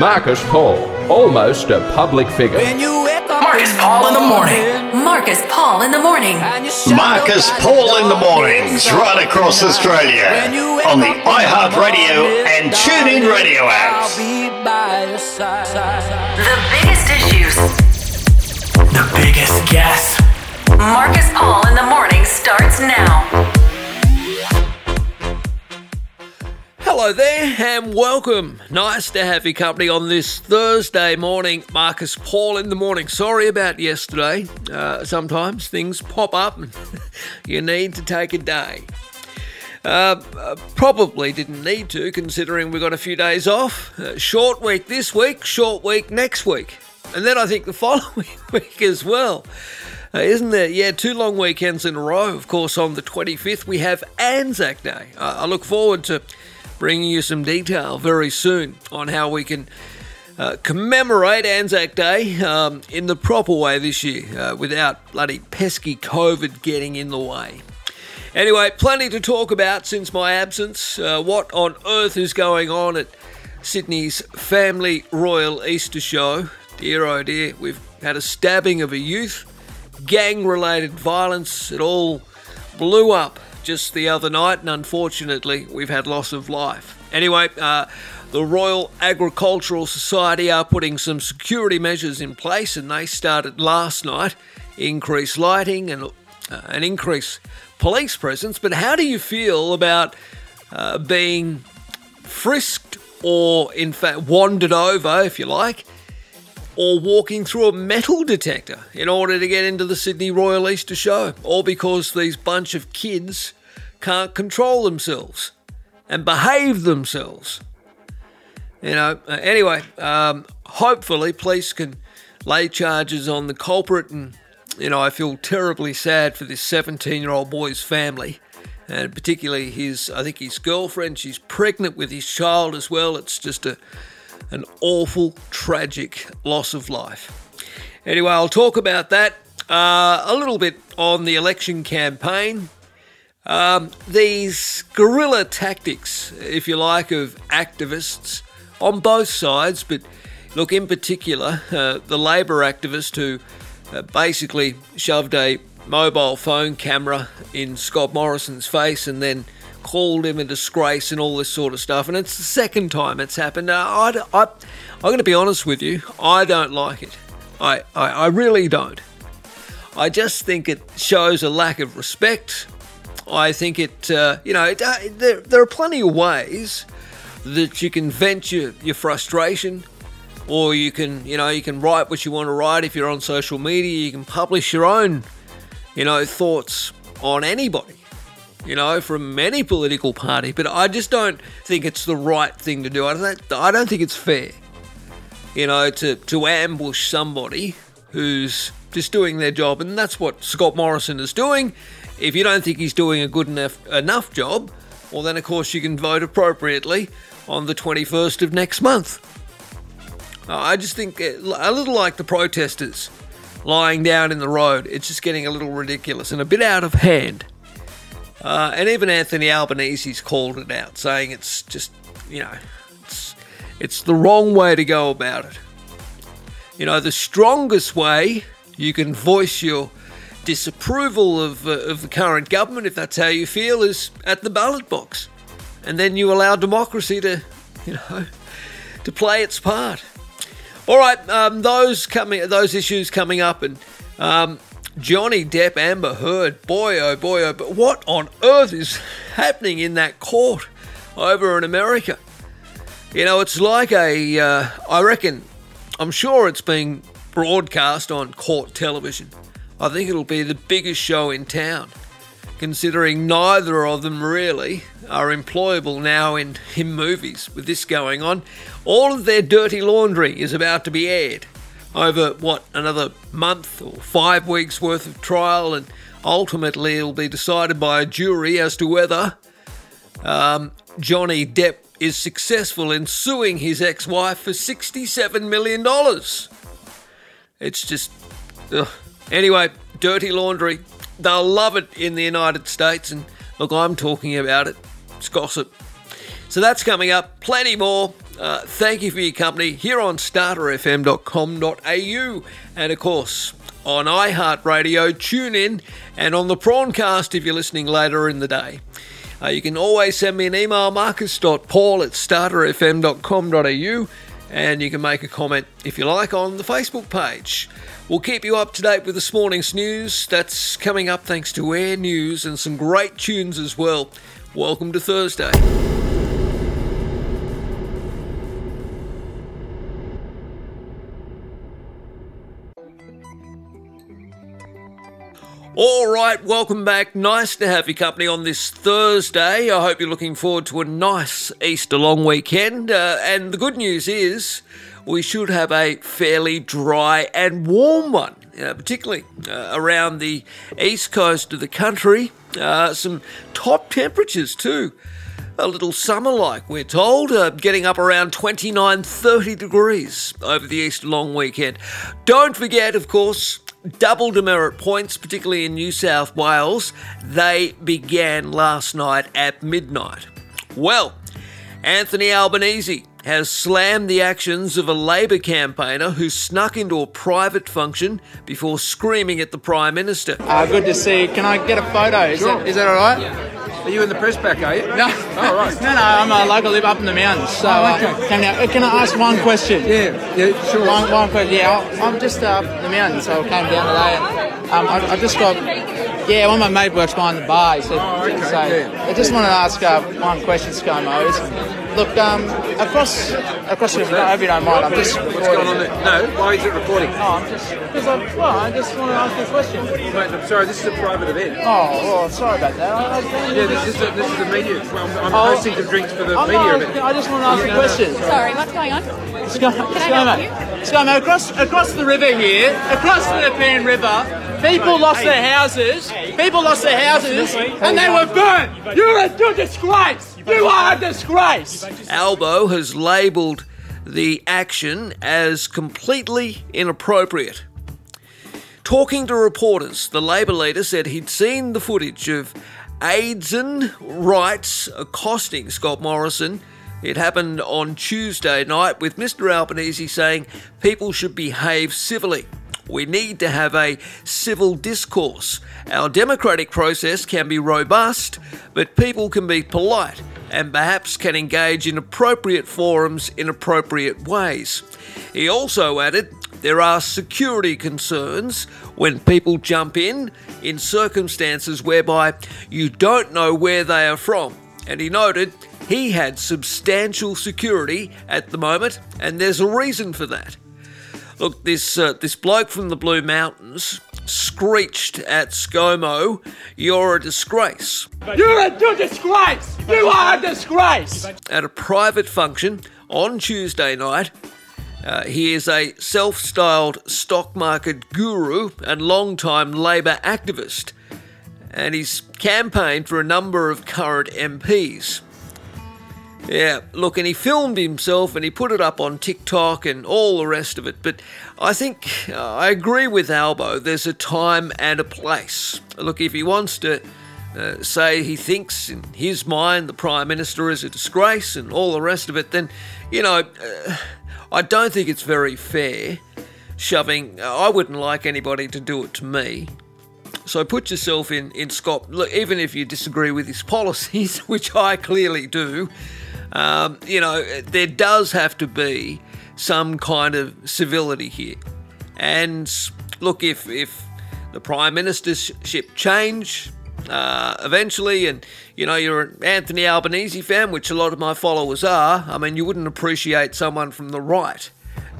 Marcus Paul, almost a public figure. Marcus Paul in the morning. Marcus Paul in the morning. Marcus Paul in the mornings, right across Australia, on the iHeartRadio and TuneIn Radio apps. The biggest issues. The biggest guess. Marcus Paul in the morning starts now. Hello there and welcome. Nice to have your company on this Thursday morning. Marcus Paul in the morning. Sorry about yesterday. Uh, sometimes things pop up and you need to take a day. Uh, probably didn't need to, considering we've got a few days off. Uh, short week this week, short week next week. And then I think the following week as well. Uh, isn't there? Yeah, two long weekends in a row. Of course, on the 25th, we have Anzac Day. I look forward to bringing you some detail very soon on how we can uh, commemorate Anzac Day um, in the proper way this year uh, without bloody pesky COVID getting in the way. Anyway, plenty to talk about since my absence. Uh, what on earth is going on at Sydney's Family Royal Easter Show? Dear oh dear, we've had a stabbing of a youth, gang related violence, it all blew up just the other night, and unfortunately, we've had loss of life. Anyway, uh, the Royal Agricultural Society are putting some security measures in place, and they started last night. Increased lighting and uh, an increased police presence. But how do you feel about uh, being frisked or, in fact, wandered over, if you like, or walking through a metal detector in order to get into the Sydney Royal Easter Show? All because these bunch of kids can't control themselves and behave themselves. You know, uh, anyway, um, hopefully police can lay charges on the culprit. And, you know, I feel terribly sad for this 17 year old boy's family. And particularly his, I think his girlfriend, she's pregnant with his child as well. It's just a, an awful, tragic loss of life. Anyway, I'll talk about that uh, a little bit on the election campaign. Um, these guerrilla tactics, if you like, of activists on both sides, but look, in particular, uh, the Labor activist who uh, basically shoved a mobile phone camera in Scott Morrison's face and then called him a disgrace and all this sort of stuff. And it's the second time it's happened. I, I, I'm going to be honest with you, I don't like it. I, I, I really don't. I just think it shows a lack of respect I think it, uh, you know, it, uh, there, there are plenty of ways that you can vent your, your frustration or you can, you know, you can write what you want to write if you're on social media. You can publish your own, you know, thoughts on anybody, you know, from any political party. But I just don't think it's the right thing to do. I don't, I don't think it's fair, you know, to, to ambush somebody who's just doing their job. And that's what Scott Morrison is doing. If you don't think he's doing a good enough, enough job, well, then of course you can vote appropriately on the 21st of next month. I just think uh, a little like the protesters lying down in the road, it's just getting a little ridiculous and a bit out of hand. Uh, and even Anthony Albanese's called it out, saying it's just, you know, it's, it's the wrong way to go about it. You know, the strongest way you can voice your disapproval of, uh, of the current government, if that's how you feel, is at the ballot box. And then you allow democracy to, you know, to play its part. All right, um, those coming, those issues coming up, and um, Johnny Depp, Amber Heard, boy oh boy oh, but what on earth is happening in that court over in America? You know, it's like a, uh, I reckon, I'm sure it's being broadcast on court television. I think it'll be the biggest show in town, considering neither of them really are employable now in, in movies with this going on. All of their dirty laundry is about to be aired over, what, another month or five weeks worth of trial, and ultimately it'll be decided by a jury as to whether um, Johnny Depp is successful in suing his ex wife for $67 million. It's just. Ugh. Anyway, dirty laundry. They'll love it in the United States. And look, I'm talking about it. It's gossip. So that's coming up. Plenty more. Uh, thank you for your company here on starterfm.com.au and, of course, on iHeartRadio. Tune in and on the Prawncast if you're listening later in the day. Uh, you can always send me an email, marcus.paul at starterfm.com.au, and you can make a comment if you like on the Facebook page. We'll keep you up to date with this morning's news. That's coming up thanks to Air News and some great tunes as well. Welcome to Thursday. All right, welcome back. Nice to have your company on this Thursday. I hope you're looking forward to a nice Easter long weekend. Uh, and the good news is we should have a fairly dry and warm one, particularly uh, around the east coast of the country. Uh, some top temperatures too. A little summer like, we're told, uh, getting up around 29, 30 degrees over the Easter long weekend. Don't forget, of course, double demerit points, particularly in New South Wales. They began last night at midnight. Well, Anthony Albanese has slammed the actions of a Labor campaigner who snuck into a private function before screaming at the Prime Minister. Uh, good to see you. Can I get a photo? Is, Sure. that, is that all right? Are you in the press pack, are you? No. Oh, right. no, no, I'm a local, live up in the mountains. So, Oh, uh, can, I, can I ask one question? Yeah, yeah, sure. One, one question. Yeah, I'm just uh, up in the mountains, so I came down today. And, um, I, I just got. Yeah, one of my mate works behind the bar. He said, Oh, okay, so yeah. I just want to ask uh, one question, ScoMo. Is, look, um, across across the I hope you don't mind. I'm just What's going on there? No, why is it recording? Oh, I'm just because I well, I just want to ask you a question. Mate, I'm sorry, this is a private event. Oh, well, sorry about that. I, I, Yeah, this is a, this is a media. Well, I'm, I'm Oh. hosting some drinks for the I'm media not- event. I just want to ask Yeah, a no, no. question. Sorry, what's going on? Sky, Skymo, Skymo, across across the river here, across the Nepean River, people lost their houses. People lost their houses, and they were burnt. You're a, you're a disgrace. You are a disgrace. Albo has labelled the action as completely inappropriate. Talking to reporters, the Labor leader said he'd seen the footage of Aidson Wrights accosting Scott Morrison. It happened on Tuesday night with Mr. Albanese saying people should behave civilly. We need to have a civil discourse. Our democratic process can be robust, but people can be polite and perhaps can engage in appropriate forums in appropriate ways. He also added there are security concerns when people jump in in circumstances whereby you don't know where they are from. And he noted he had substantial security at the moment, and there's a reason for that. Look, this uh, this bloke from the Blue Mountains screeched at ScoMo, "You're a disgrace." You're a, disgrace. You are a disgrace. at a private function on Tuesday night. Uh, he is a self styled stock market guru and long-time Labor activist, and he's campaigned for a number of current MPs. Yeah, look, and he filmed himself and he put it up on TikTok and all the rest of it. But I think uh, I agree with Albo. There's a time and a place. Look, if he wants to uh, say he thinks in his mind the Prime Minister is a disgrace and all the rest of it, then, you know, uh, I don't think it's very fair shoving. I wouldn't like anybody to do it to me. So put yourself in, in Scott, look, even if you disagree with his policies, which I clearly do, um, you know, there does have to be some kind of civility here. And look, if, if the Prime Ministership change uh, eventually, and you know, you're an Anthony Albanese fan, which a lot of my followers are, I mean, you wouldn't appreciate someone from the right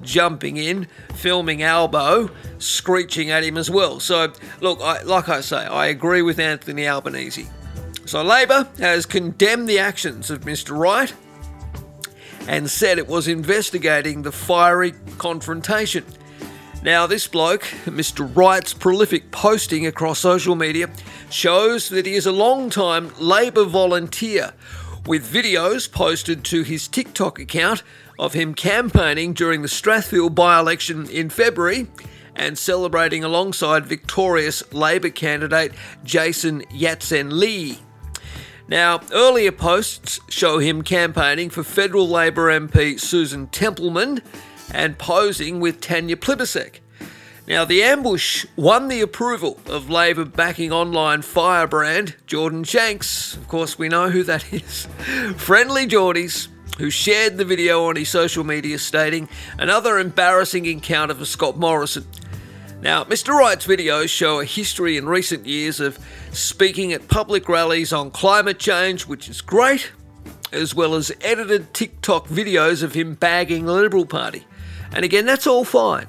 jumping in, filming Albo, screeching at him as well. So, look, I, like I say, I agree with Anthony Albanese. So, Labor has condemned the actions of Mr. Wright and said it was investigating the fiery confrontation. Now, this bloke, Mr. Wright's prolific posting across social media, shows that he is a long-time Labor volunteer, with videos posted to his TikTok account of him campaigning during the Strathfield by election in February and celebrating alongside victorious Labor candidate Jason Yat-Sen Li. Now, earlier posts show him campaigning for federal Labor MP Susan Templeman and posing with Tanya Plibersek. Now, the ambush won the approval of Labor backing online firebrand Jordan Shanks. Of course, we know who that is. Friendlyjordies, who shared the video on his social media stating another embarrassing encounter for Scott Morrison. Now, Mr. Wright's videos show a history in recent years of speaking at public rallies on climate change, which is great, as well as edited TikTok videos of him bagging the Liberal Party. And again, that's all fine.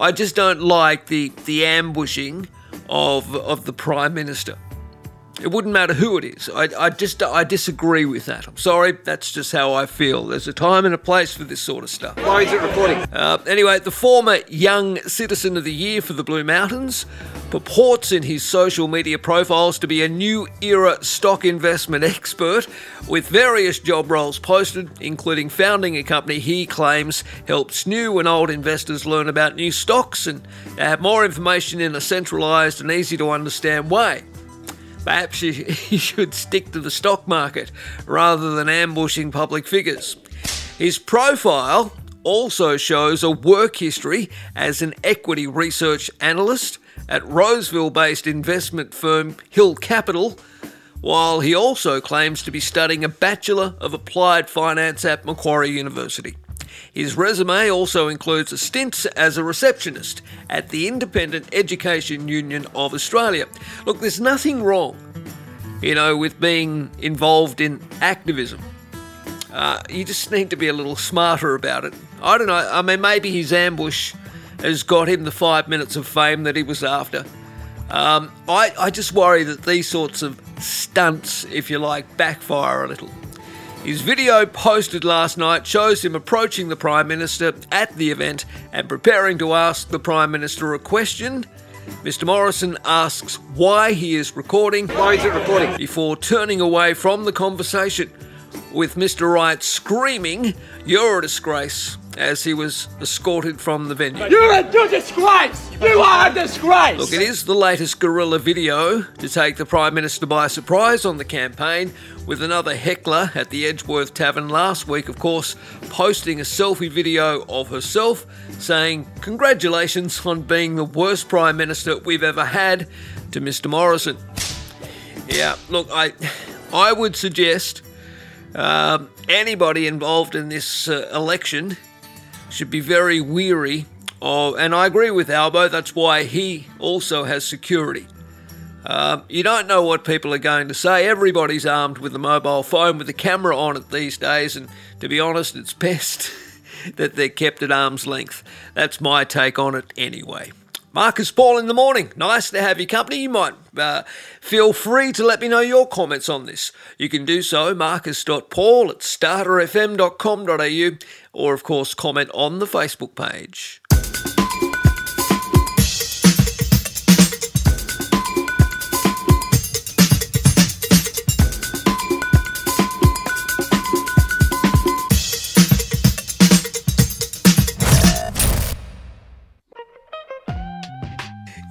I just don't like the the ambushing of of the prime minister. It wouldn't matter who it is. I, I just I disagree with that. I'm sorry. That's just how I feel. There's a time and a place for this sort of stuff. Why is it recording? Uh, anyway, the former Young Citizen of the Year for the Blue Mountains purports in his social media profiles to be a new era stock investment expert with various job roles posted, including founding a company he claims helps new and old investors learn about new stocks and have more information in a centralised and easy to understand way. Perhaps he should stick to the stock market rather than ambushing public figures. His profile also shows a work history as an equity research analyst at Roseville based investment firm Hill Capital, while he also claims to be studying a Bachelor of Applied Finance at Macquarie University. His resume also includes stints as a receptionist at the Independent Education Union of Australia. Look, there's nothing wrong, you know, with being involved in activism. Uh, you just need to be a little smarter about it. I don't know. I mean, maybe his ambush has got him the five minutes of fame that he was after. Um, I, I just worry that these sorts of stunts, if you like, backfire a little. His video posted last night shows him approaching the Prime Minister at the event and preparing to ask the Prime Minister a question. Mr. Morrison asks why he is recording Why is it recording? before turning away from the conversation, with Mr. Wright screaming, You're a disgrace, as he was escorted from the venue. You're a you're disgrace! You are a disgrace! Look, it is the latest guerrilla video to take the Prime Minister by surprise on the campaign, with another heckler at the Edgeworth Tavern last week, of course, posting a selfie video of herself saying, Congratulations on being the worst Prime Minister we've ever had to Mr. Morrison. Yeah, look, I, I would suggest um, anybody involved in this uh, election should be very weary of, and I agree with Albo, that's why he also has security. Um, you don't know what people are going to say. Everybody's armed with a mobile phone with a camera on it these days, and to be honest, it's best that they're kept at arm's length. That's my take on it anyway. Marcus Paul in the morning. Nice to have your company. You might uh, feel free to let me know your comments on this. You can do so, marcus.paul at starterfm.com.au, or of course, comment on the Facebook page.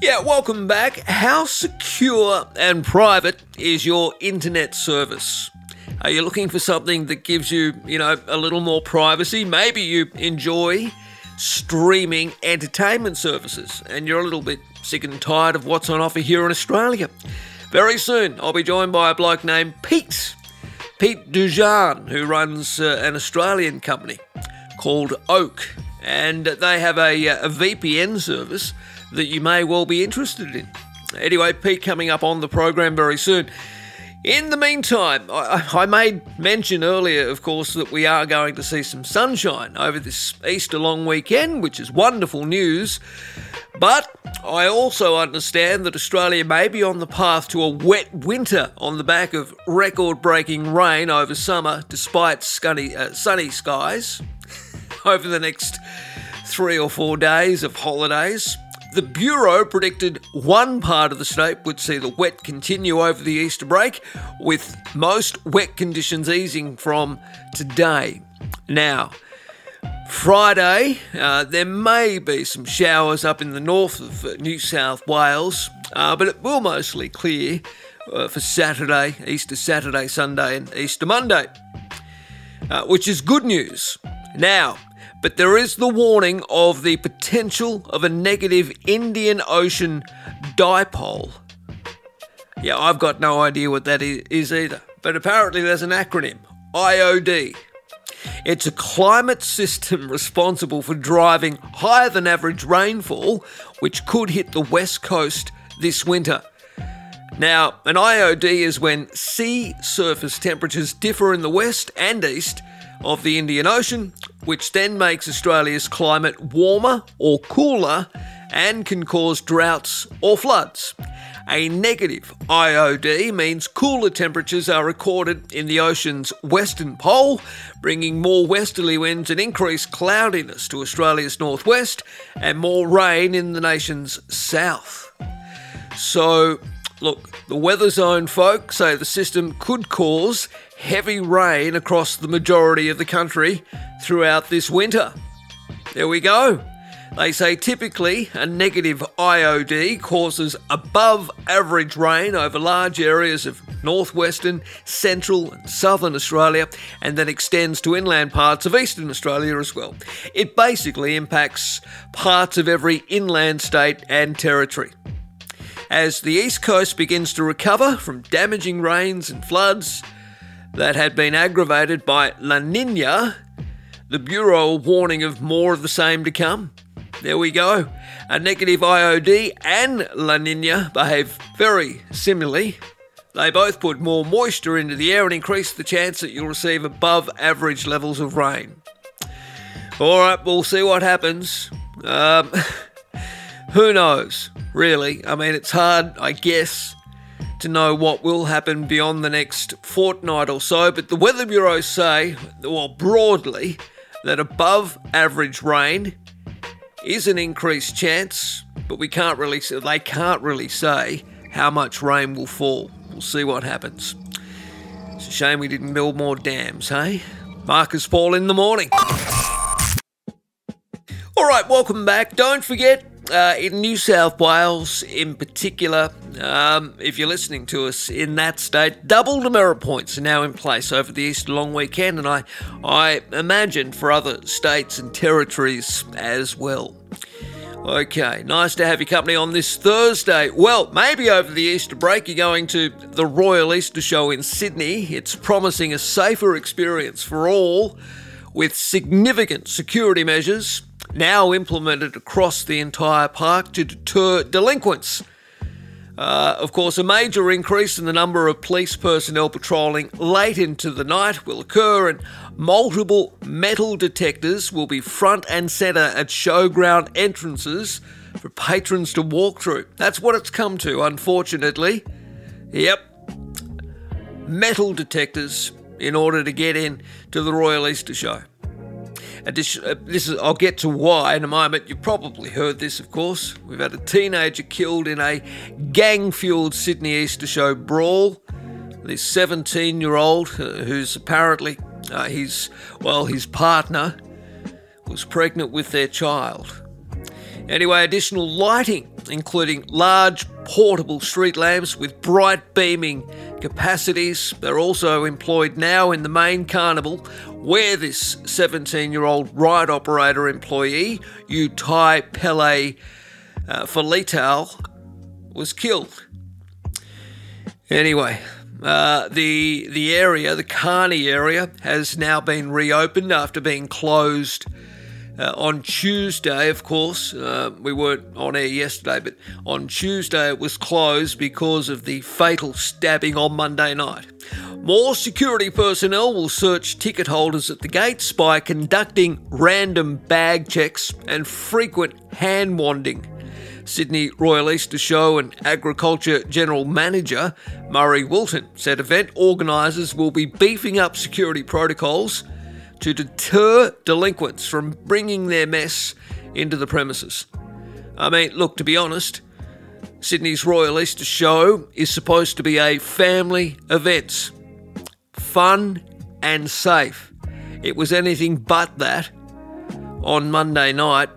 Yeah, welcome back. How secure and private is your internet service? Are you looking for something that gives you, you know, a little more privacy? Maybe you enjoy streaming entertainment services and you're a little bit sick and tired of what's on offer here in Australia. Very soon, I'll be joined by a bloke named Pete. Pete Dujan, who runs uh, an Australian company called Oak, and they have a, uh, a VPN service that you may well be interested in. Anyway, Pete coming up on the program very soon. In the meantime, I, I made mention earlier, of course, that we are going to see some sunshine over this Easter long weekend, which is wonderful news. But I also understand that Australia may be on the path to a wet winter on the back of record breaking rain over summer, despite sunny, uh, sunny skies over the next three or four days of holidays. The Bureau predicted one part of the state would see the wet continue over the Easter break, with most wet conditions easing from today. Now, Friday, uh, there may be some showers up in the north of uh, New South Wales, uh, but it will mostly clear uh, for Saturday, Easter Saturday, Sunday, and Easter Monday, uh, which is good news. Now, but there is the warning of the potential of a negative Indian Ocean dipole. Yeah, I've got no idea what that is either, but apparently there's an acronym IOD. It's a climate system responsible for driving higher than average rainfall, which could hit the west coast this winter. Now, an IOD is when sea surface temperatures differ in the west and east of the Indian Ocean, which then makes Australia's climate warmer or cooler and can cause droughts or floods. A negative IOD means cooler temperatures are recorded in the ocean's western pole, bringing more westerly winds and increased cloudiness to Australia's northwest and more rain in the nation's south. So, look, the weather zone folk say the system could cause heavy rain across the majority of the country throughout this winter. There we go. They say typically a negative IOD causes above average rain over large areas of northwestern, central, and southern Australia, and then extends to inland parts of eastern Australia as well. It basically impacts parts of every inland state and territory. As the east coast begins to recover from damaging rains and floods that had been aggravated by La Nina, the Bureau warning of more of the same to come. There we go. A negative IOD and La Nina behave very similarly. They both put more moisture into the air and increase the chance that you'll receive above average levels of rain. All right, we'll see what happens. Um, who knows, really? I mean, it's hard, I guess, to know what will happen beyond the next fortnight or so, but the Weather Bureau say, well, broadly, that above average rain is an increased chance, but we can't really they can't really say how much rain will fall. We'll see what happens. It's a shame we didn't build more dams, hey? Marcus Paul in the morning. All right, welcome back. Don't forget, uh, in New South Wales in particular, um, if you're listening to us in that state, double demerit points are now in place over the Easter long weekend, and I, I imagine for other states and territories as well. Okay, nice to have your company on this Thursday. Well, maybe over the Easter break you're going to the Royal Easter Show in Sydney. It's promising a safer experience for all with significant security measures now implemented across the entire park to deter delinquents. Uh, of course, a major increase in the number of police personnel patrolling late into the night will occur, and multiple metal detectors will be front and centre at showground entrances for patrons to walk through. That's what it's come to, unfortunately. Yep, metal detectors in order to get in to the Royal Easter Show. Addition, uh, this is, I'll get to why in a moment. You've probably heard this, of course. We've had a teenager killed in a gang-fueled Sydney Easter Show brawl. This 17-year-old, uh, who's apparently uh, his well, his partner was pregnant with their child. Anyway, additional lighting, including large portable street lamps with bright beaming capacities, they're also employed now in the main carnival where this 17 year old ride operator employee, Utai Pele uh, Felital, was killed. Anyway, uh, the the area, the Carney area, has now been reopened after being closed uh, on Tuesday. Of course, uh, we weren't on air yesterday, but on Tuesday it was closed because of the fatal stabbing on Monday night. More security personnel will search ticket holders at the gates by conducting random bag checks and frequent hand wanding. Sydney Royal Easter Show and Agriculture General Manager Murray Wilton said event organisers will be beefing up security protocols to deter delinquents from bringing their mess into the premises. I mean, look, to be honest, Sydney's Royal Easter Show is supposed to be a family event. Fun and safe. It was anything but that on Monday night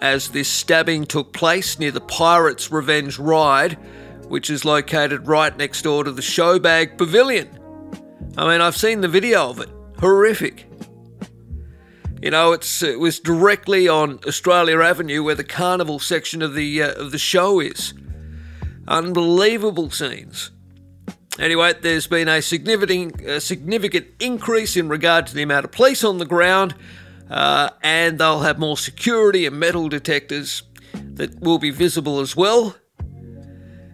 as this stabbing took place near the Pirates Revenge ride, which is located right next door to the Showbag Pavilion. I mean, I've seen the video of it. Horrific. You know, it's it was directly on Australia Avenue where the carnival section of the uh, of the show is. Unbelievable scenes. Anyway, there's been a significant a significant increase in regard to the amount of police on the ground, uh, and they'll have more security and metal detectors that will be visible as well.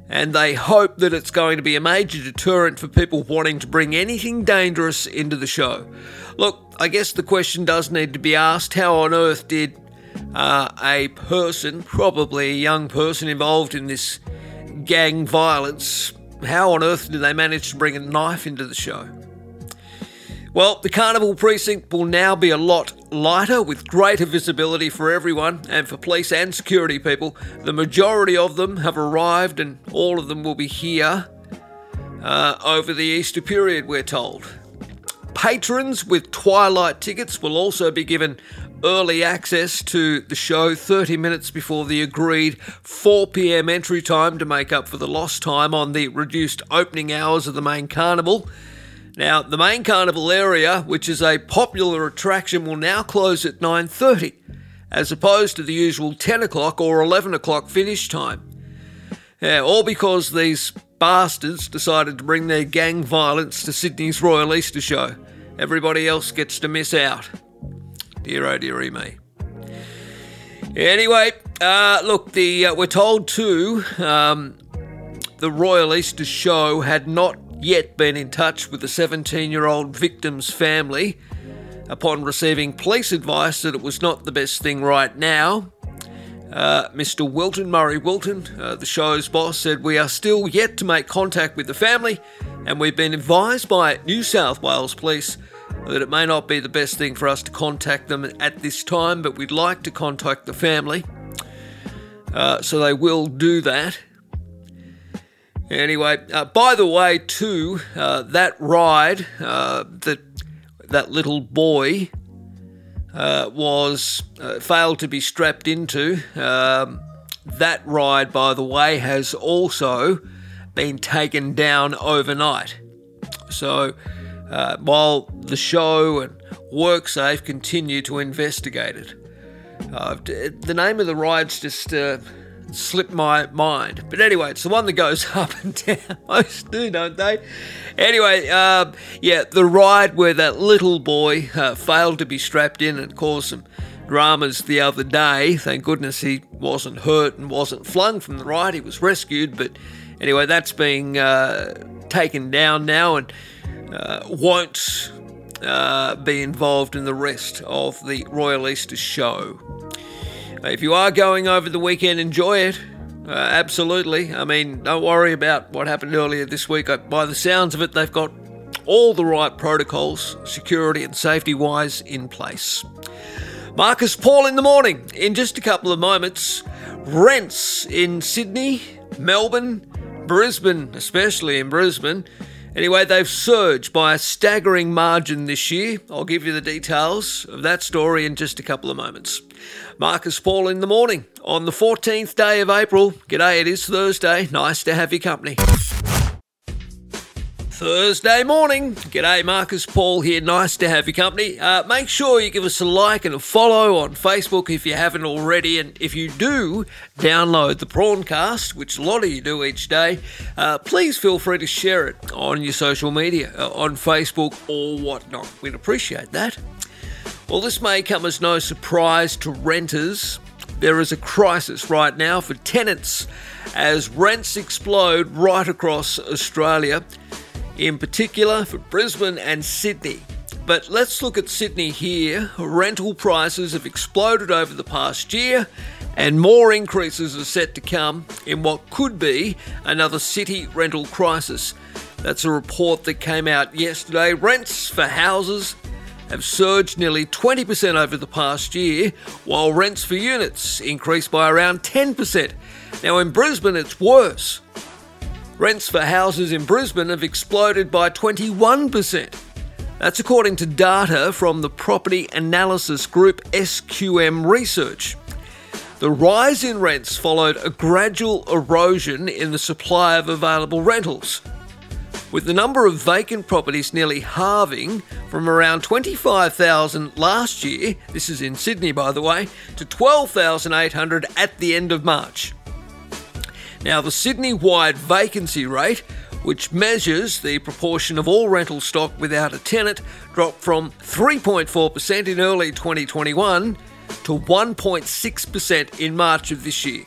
And they hope that it's going to be a major deterrent for people wanting to bring anything dangerous into the show. Look, I guess the question does need to be asked how on earth did uh, a person, probably a young person involved in this gang violence, how on earth did they manage to bring a knife into the show? Well, the Carnival Precinct will now be a lot lighter with greater visibility for everyone and for police and security people. The majority of them have arrived and all of them will be here uh, over the Easter period, we're told. Patrons with Twilight tickets will also be given early access to the show 30 minutes before the agreed 4 pm entry time to make up for the lost time on the reduced opening hours of the main carnival. Now, the main carnival area, which is a popular attraction, will now close at 9:30, as opposed to the usual 10 o'clock or 11 o'clock finish time. Yeah, all because these bastards decided to bring their gang violence to Sydney's Royal Easter Show. Everybody else gets to miss out. Dear oh dearie me. Anyway, uh, look, the uh, we're told too. Um, the Royal Easter Show had not yet been in touch with the 17 year old victim's family. Upon receiving police advice that it was not the best thing right now, uh, Mr. Wilton, Murray Wilton, uh, the show's boss, said, We are still yet to make contact with the family, and we've been advised by New South Wales Police that it may not be the best thing for us to contact them at this time, but we'd like to contact the family. Uh, so they will do that. Anyway, uh, by the way, too, uh, that ride uh, that that little boy uh, was uh, failed to be strapped into. Um, that ride, by the way, has also been taken down overnight. So, uh, while the show and WorkSafe continue to investigate it, the name of the ride's just slipped my mind. But anyway, it's the one that goes up and down. Most do, don't they? Anyway, uh, yeah, the ride where that little boy uh, failed to be strapped in and caused some dramas the other day. Thank goodness he wasn't hurt and wasn't flung from the ride. He was rescued. But anyway, that's being uh, taken down now and uh, won't uh, be involved in the rest of the Royal Easter show. If you are going over the weekend, enjoy it. Uh, absolutely. I mean, don't worry about what happened earlier this week. By the sounds of it, they've got all the right protocols, security and safety wise, in place. Marcus Paul in the morning. In just a couple of moments, rents in Sydney, Melbourne, Brisbane, especially in Brisbane. Anyway, they've surged by a staggering margin this year. I'll give you the details of that story in just a couple of moments. Marcus Paul in the morning on the 14th day of April. G'day, it is Thursday. Nice to have your company. Thursday morning. G'day, Marcus Paul here. Nice to have your company. Uh, make sure you give us a like and a follow on Facebook if you haven't already. And if you do download the Prawncast, which a lot of you do each day, uh, please feel free to share it on your social media, uh, on Facebook or whatnot. We'd appreciate that. Well, this may come as no surprise to renters. There is a crisis right now for tenants as rents explode right across Australia, in particular for Brisbane and Sydney. But let's look at Sydney here. Rental prices have exploded over the past year, and more increases are set to come in what could be another city rental crisis. That's a report that came out yesterday. Rents for houses have surged nearly 20% over the past year, while rents for units increased by around 10%. Now, in Brisbane, it's worse. Rents for houses in Brisbane have exploded by 21%. That's according to data from the property analysis group SQM Research. The rise in rents followed a gradual erosion in the supply of available rentals, with the number of vacant properties nearly halving from around 25,000 last year, this is in Sydney by the way, to 12,800 at the end of March. Now, the Sydney wide vacancy rate, which measures the proportion of all rental stock without a tenant, dropped from 3.4% in early 2021 to 1.6% in March of this year.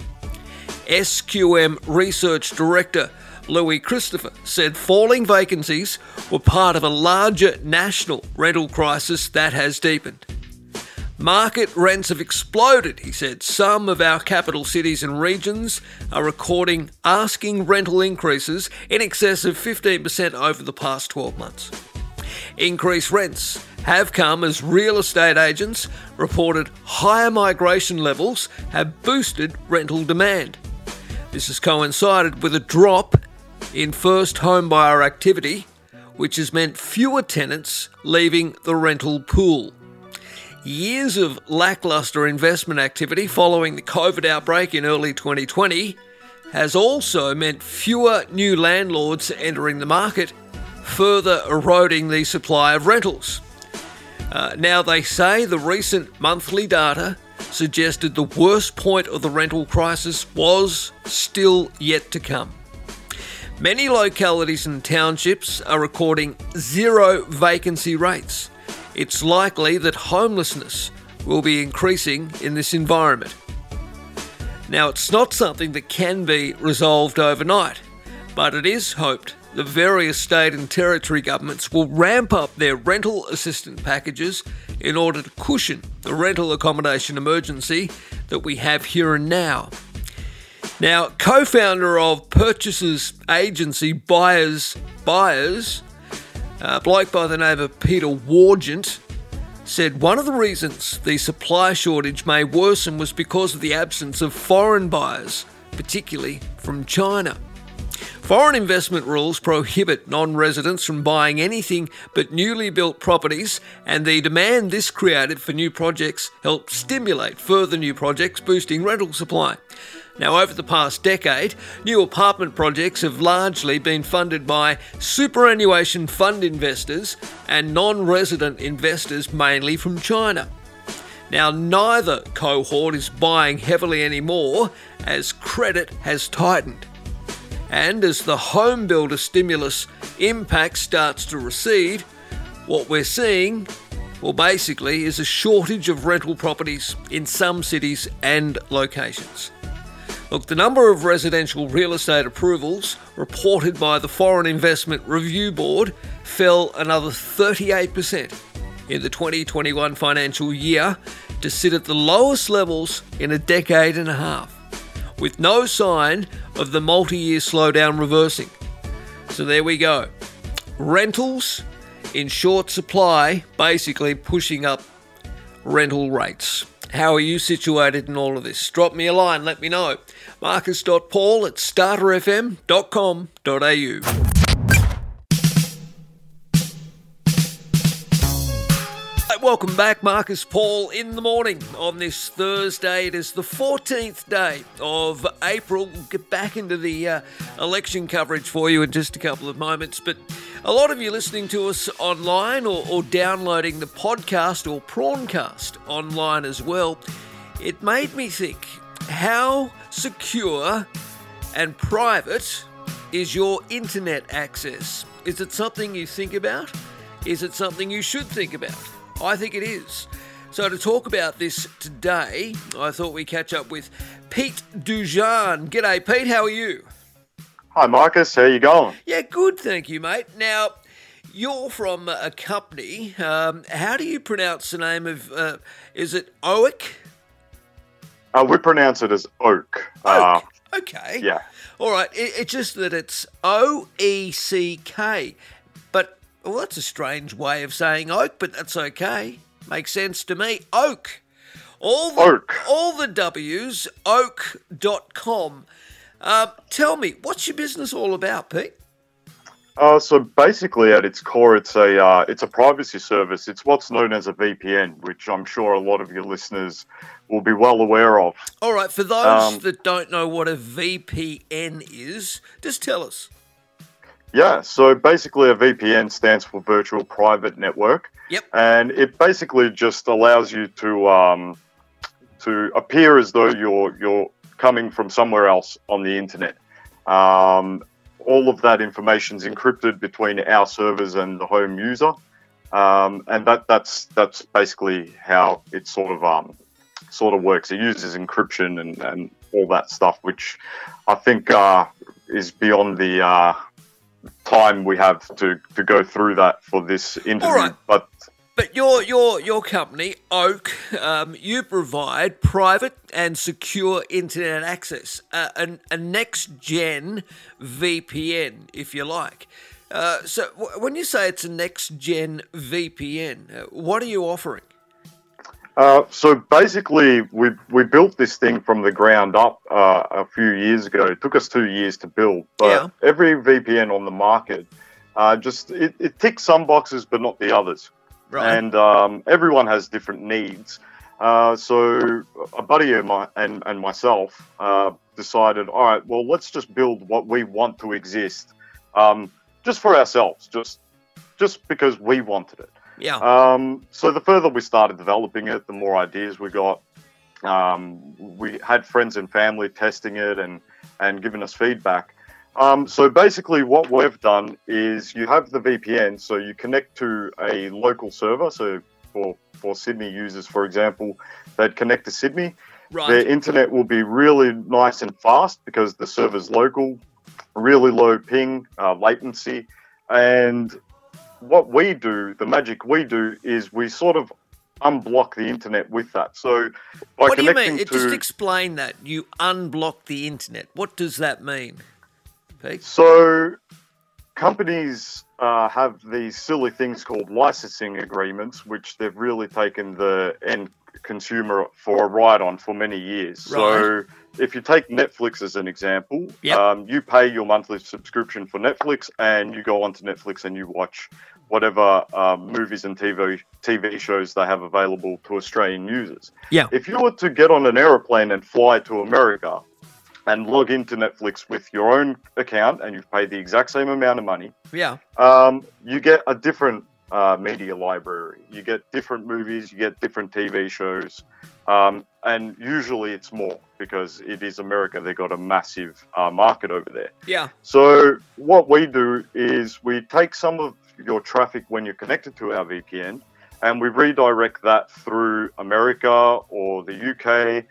SQM Research Director Louis Christopher said falling vacancies were part of a larger national rental crisis that has deepened. Market rents have exploded, he said. Some of our capital cities and regions are recording asking rental increases in excess of 15% over the past 12 months. Increased rents have come as real estate agents reported higher migration levels have boosted rental demand. This has coincided with a drop in first home buyer activity, which has meant fewer tenants leaving the rental pool. Years of lackluster investment activity following the COVID outbreak in early 2020 has also meant fewer new landlords entering the market, further eroding the supply of rentals. Uh, now, they say the recent monthly data suggested the worst point of the rental crisis was still yet to come. Many localities and townships are recording zero vacancy rates. It's likely that homelessness will be increasing in this environment. Now, it's not something that can be resolved overnight, but it is hoped the various state and territory governments will ramp up their rental assistance packages in order to cushion the rental accommodation emergency that we have here and now. Now, co-founder of purchasers agency Buyers Buyers, a bloke by the name of Peter Wargent, said one of the reasons the supply shortage may worsen was because of the absence of foreign buyers, particularly from China. Foreign investment rules prohibit non residents from buying anything but newly built properties, and the demand this created for new projects helped stimulate further new projects, boosting rental supply. Now, over the past decade, new apartment projects have largely been funded by superannuation fund investors and non resident investors, mainly from China. Now, neither cohort is buying heavily anymore as credit has tightened. And as the home builder stimulus impact starts to recede, what we're seeing, well, basically, is a shortage of rental properties in some cities and locations. Look, the number of residential real estate approvals reported by the Foreign Investment Review Board fell another 38% in the 2021 financial year to sit at the lowest levels in a decade and a half with no sign of the multi year slowdown reversing. So there we go. Rentals in short supply, basically pushing up rental rates. How are you situated in all of this? Drop me a line, let me know. Marcus.paul at starterfm.com.au. Welcome back, Marcus Paul, in the morning on this Thursday. It is the 14th day of April. We'll get back into the uh, election coverage for you in just a couple of moments. But a lot of you listening to us online or, or downloading the podcast or prawncast online as well, it made me think how secure and private is your internet access? Is it something you think about? Is it something you should think about? I think it is. So, to talk about this today, I thought we'd catch up with Pete Dujan. G'day, Pete. How are you? Hi, Marcus. How are you going? Yeah, good. Thank you, mate. Now, you're from a company. Um, how do you pronounce the name of? Uh, is it OEC? Uh, we pronounce it as oak. Oak. Uh, okay. yeah. All right. It, it's just that it's O E C K. But, well, that's a strange way of saying oak, but that's okay. Makes sense to me. Oak. All the, Oak. All the W's, oak.com. Um, tell me, what's your business all about, Pete? Uh, so basically, at its core, it's a uh, it's a privacy service. It's what's known as a VPN, which I'm sure a lot of your listeners will be well aware of. All right, for those Um, that don't know what a VPN is, just tell us. Yeah, so basically, a VPN stands for Virtual Private Network. Yep. And it basically just allows you to um, to appear as though you're you're coming from somewhere else on the internet. Um, all of that information is encrypted between our servers and the home user, um, and that that's that's basically how it sort of um, sort of works. It uses encryption and, and all that stuff, which I think uh, is beyond the uh, time we have to, to go through that for this interview. right. But But your your your company, Oak, um, you provide private and secure internet access, uh, a, a next gen VPN, if you like. Uh, so w- when you say it's a next gen VPN, uh, what are you offering? Uh, so basically, we we built this thing from the ground up uh, a few years ago. It took us two years to build, but Yeah. every VPN on the market uh, just it, it ticks some boxes, but not the others. Right. And um, everyone has different needs. Uh, so a buddy of mine and, and myself uh, decided, all right, well, let's just build what we want to exist, um, just for ourselves, just just because we wanted it. yeah. Um, so the further we started developing it, the more ideas we got. Um, we had friends and family testing it and and giving us feedback. Um, so basically, what we've done is you have the VPN, so you connect to a local server. So for for Sydney users, for example, they'd connect to Sydney. right. Their internet will be really nice and fast because the server's local, really low ping, uh, latency. And what we do, the magic we do, is we sort of unblock the internet with that. So by what do you mean? to Just explain that. You unblock the internet. What does that mean, Pete? So, companies uh, have these silly things called licensing agreements, which they've really taken the end consumer for a ride on for many years. So, if you take Netflix as an example, Yep. um, you pay your monthly subscription for Netflix, and you go onto Netflix and you watch whatever um, movies and TV TV shows they have available to Australian users. Yeah. If you were to get on an aeroplane and fly to America, and log into Netflix with your own account and you've paid the exact same amount of money, Yeah. um, you get a different uh, media library. You get different movies, you get different TV shows, um, and usually it's more because it is America. They've got a massive uh, market over there. Yeah. So what we do is we take some of your traffic when you're connected to our VPN, and we redirect that through America or the UK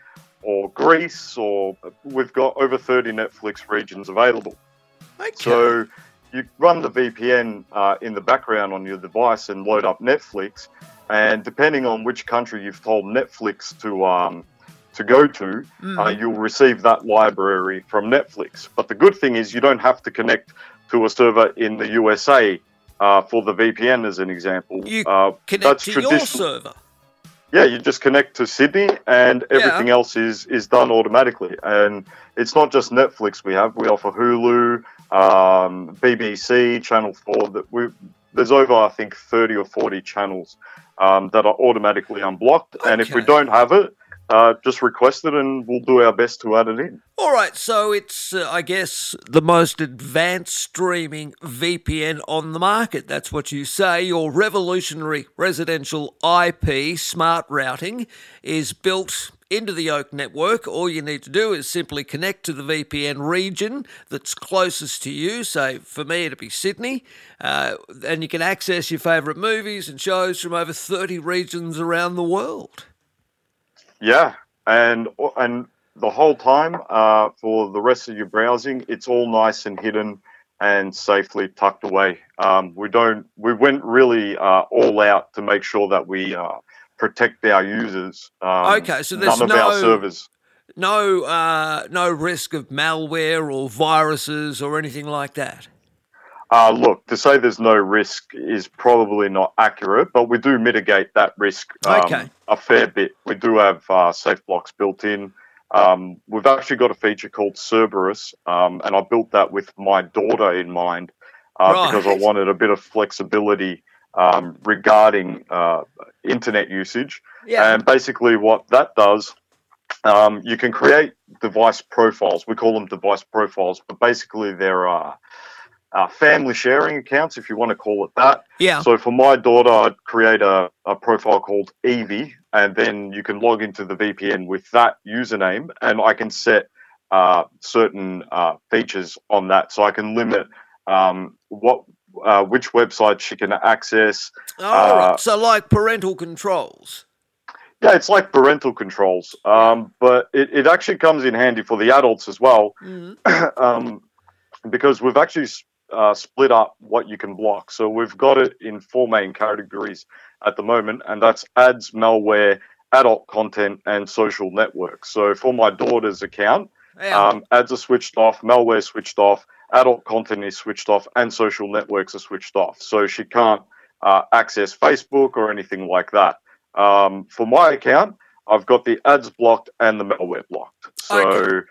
or Greece, or we've got over 30 Netflix regions available. Okay. So you run the VPN uh, in the background on your device and load up Netflix, and depending on which country you've told Netflix to um, to go to, uh, you'll receive that library from Netflix. But the good thing is you don't have to connect to a server in the USA uh, for the VPN, as an example. you uh, connect that's to your server. Yeah, you just connect to Sydney, and everything else is is done automatically. And it's not just Netflix we have; we offer Hulu, um, BBC, Channel Four. That we there's over I think thirty or forty channels um, that are automatically unblocked. And if we don't have it, uh, just request it, and we'll do our best to add it in. All right, so it's, uh, I guess, the most advanced streaming VPN on the market. That's what you say. Your revolutionary residential IP smart routing is built into the Oak network. All you need to do is simply connect to the VPN region that's closest to you. So for me, it'd be Sydney. Uh, and you can access your favourite movies and shows from over 30 regions around the world. Yeah, and and the whole time uh, for the rest of your browsing, it's all nice and hidden and safely tucked away. Um, we don't. We went really uh, all out to make sure that we uh, protect our users. Um, Okay, so there's none of our no- servers. no uh, no risk of malware or viruses or anything like that. Uh, look, to say there's no risk is probably not accurate, but we do mitigate that risk um, Okay. a fair bit. We do have uh, safe blocks built in. Um, we've actually got a feature called Cerberus, um, and I built that with my daughter in mind uh, because I wanted a bit of flexibility um, regarding uh, internet usage. Yeah. And basically, what that does, um, you can create device profiles. We call them device profiles, but basically there are uh, family sharing accounts, if you want to call it that. Yeah. So for my daughter, I'd create a, a profile called Evie, and then you can log into the VPN with that username, and I can set uh, certain uh, features on that. So I can limit um, what uh, which websites she can access. All right. uh, So, like parental controls. Yeah, it's like parental controls, um, but it, it actually comes in handy for the adults as well, um, because we've actually uh, split up what you can block. So we've got it in four main categories at the moment, and that's ads, malware, adult content, and social networks. So for my daughter's account, Yeah. um, ads are switched off, malware switched off, adult content is switched off, and social networks are switched off. So she can't uh, access Facebook or anything like that. Um, for my account, I've got the ads blocked and the malware blocked. So Okay.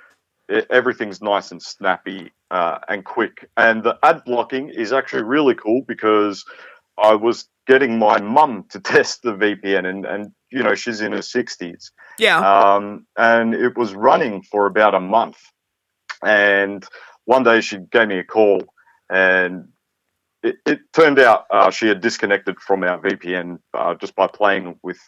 It, everything's nice and snappy uh, and quick. And the ad blocking is actually really cool because I was getting my mum to test the VPN, and, and you know, she's in her 60s yeah. um, and it was running for about a month. And one day she gave me a call, and it, it turned out uh, she had disconnected from our VPN uh, just by playing with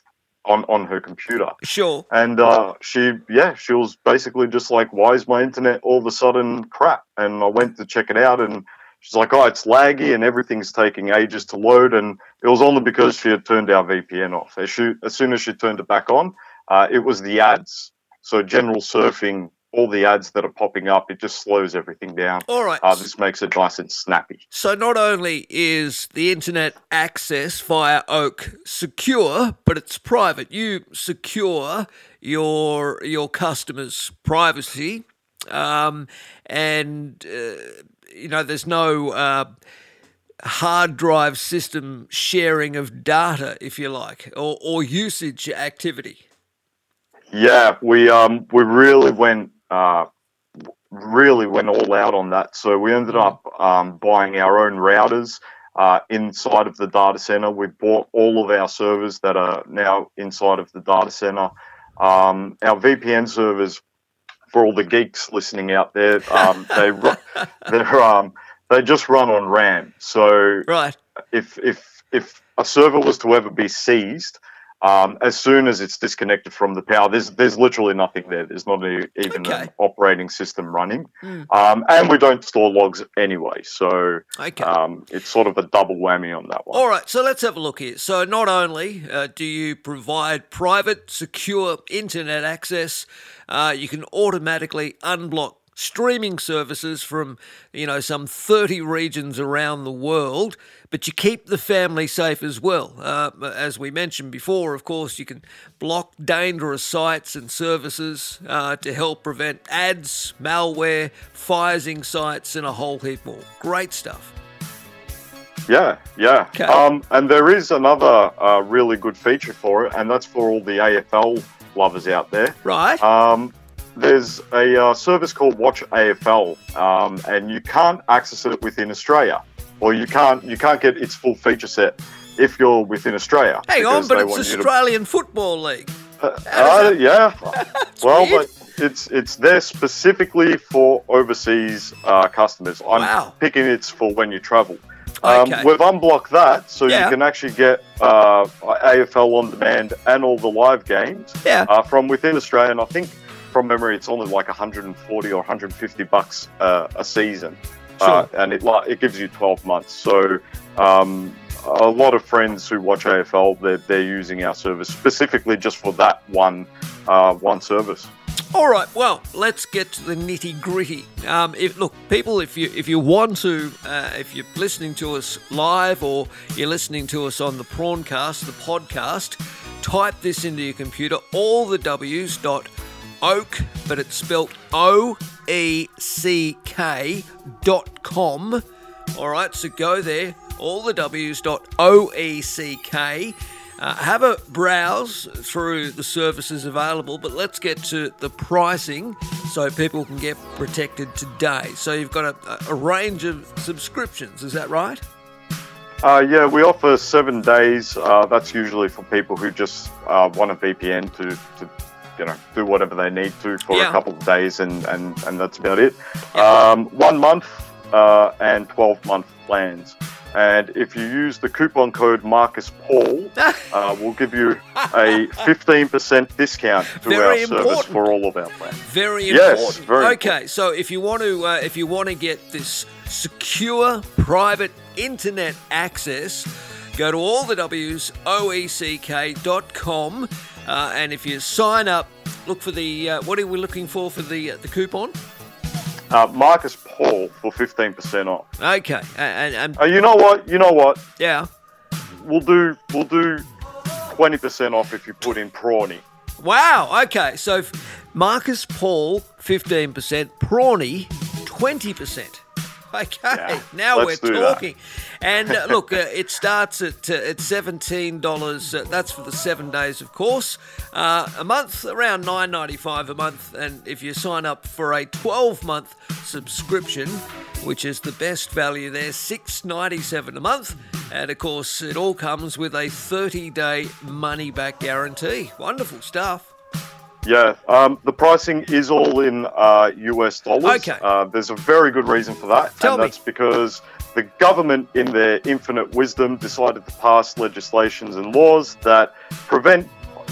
on on her computer. sure. And uh, she, yeah, she was basically just like, "Why is my internet all of a sudden crap?" And I went to check it out, and she's like, "Oh, it's laggy, and everything's taking ages to load." And it was only because she had turned our VPN off. As, she, as soon as she turned it back on, uh, it was the ads. So general surfing, all the ads that are popping up, it just slows everything down. All right. Uh, this makes it nice and snappy. So not only is the internet access via Oak secure, but it's private. You secure your your customers' privacy, um, and uh, you know there's no uh, hard drive system sharing of data, if you like, or, or usage activity. Yeah, we um we really went uh really went all out on that. So we ended up um, buying our own routers uh, inside of the data center. We bought all of our servers that are now inside of the data center. Um, our VPN servers for all the geeks listening out there, um, they they're um they just run on RAM. So Right. if if if a server was to ever be seized, um, as soon as it's disconnected from the power, there's there's literally nothing there. There's not a, even Okay. an operating system running, um, and we don't store logs anyway. So Okay. um, it's sort of a double whammy on that one. All right, so let's have a look here. So, not only uh, do you provide private, secure internet access, uh, you can automatically unblock streaming services from, you know, some 30 regions around the world, but you keep the family safe as well. Uh, as we mentioned before, of course, you can block dangerous sites and services uh, to help prevent ads, malware, phishing sites, and a whole heap more. Great stuff. Yeah, yeah. Okay. Um, and there is another uh, really good feature for it, and that's for all the AFL lovers out there. Right? Um, there's a uh, service called Watch AFL, um, and you can't access it within Australia, or you can't you can't get its full feature set if you're within Australia. Hang on, but it's you to- Australian Football League. Uh, yeah. well, weird. but it's it's there specifically for overseas uh, customers. I'm Wow. picking it's for when you travel. Um, Okay. We've unblocked that, so Yeah. you can actually get uh, AFL on demand and all the live games Yeah. uh, from within Australia. And I think from memory, it's only like 140 or 150 bucks uh, a season, uh, and it it gives you 12 months. So. Um, a lot of friends who watch AFL, they're, they're using our service specifically just for that one uh, one service. All right, well, let's get to the nitty gritty. Um, if look, people, if you if you want to, uh, if you're listening to us live or you're listening to us on the Prawncast, the podcast, type this into your computer. All the W's dot oak, but it's spelt O E C K dot com. All right, so go there. All the W's dot O E C K. Uh, have a browse through the services available, but let's get to the pricing so people can get protected today. So you've got a, a range of subscriptions, is that right? Uh, yeah, we offer seven days. Uh, that's usually for people who just uh, want a VPN to, to, you know, do whatever they need to for Yeah. a couple of days, and, and, and that's about it. Um, one month uh, and 12 month plans. And if you use the coupon code Marcus Paul, uh, we'll give you a 15% discount to Very our service for all of our plans. Very Yes, important. very okay, so if you want to, uh, if you want to get this secure private internet access, go to all the W's oeck.com, uh, and if you sign up, look for the uh, what are we looking for for the uh, the coupon? Uh, Marcus Paul for 15% off. Okay, and, and Uh, you know what? You know what? yeah, We'll do we'll do 20% off if you put in prawny. wow. Okay, so Marcus Paul fifteen percent, Prawny twenty percent. Okay, Yeah, now we're let's do that. talking. And uh, look, uh, it starts at uh, at seventeen dollars. Uh, that's for the seven days, of course. Uh, a month, around nine ninety five a month. And if you sign up for a twelve month subscription, which is the best value there, six ninety seven a month. And of course, it all comes with a thirty day money back guarantee. Wonderful stuff. Yeah, um, the pricing is all in uh, US dollars. Okay. Uh, there's a very good reason for that, Tell and me. that's because the government, in their infinite wisdom, decided to pass legislations and laws that prevent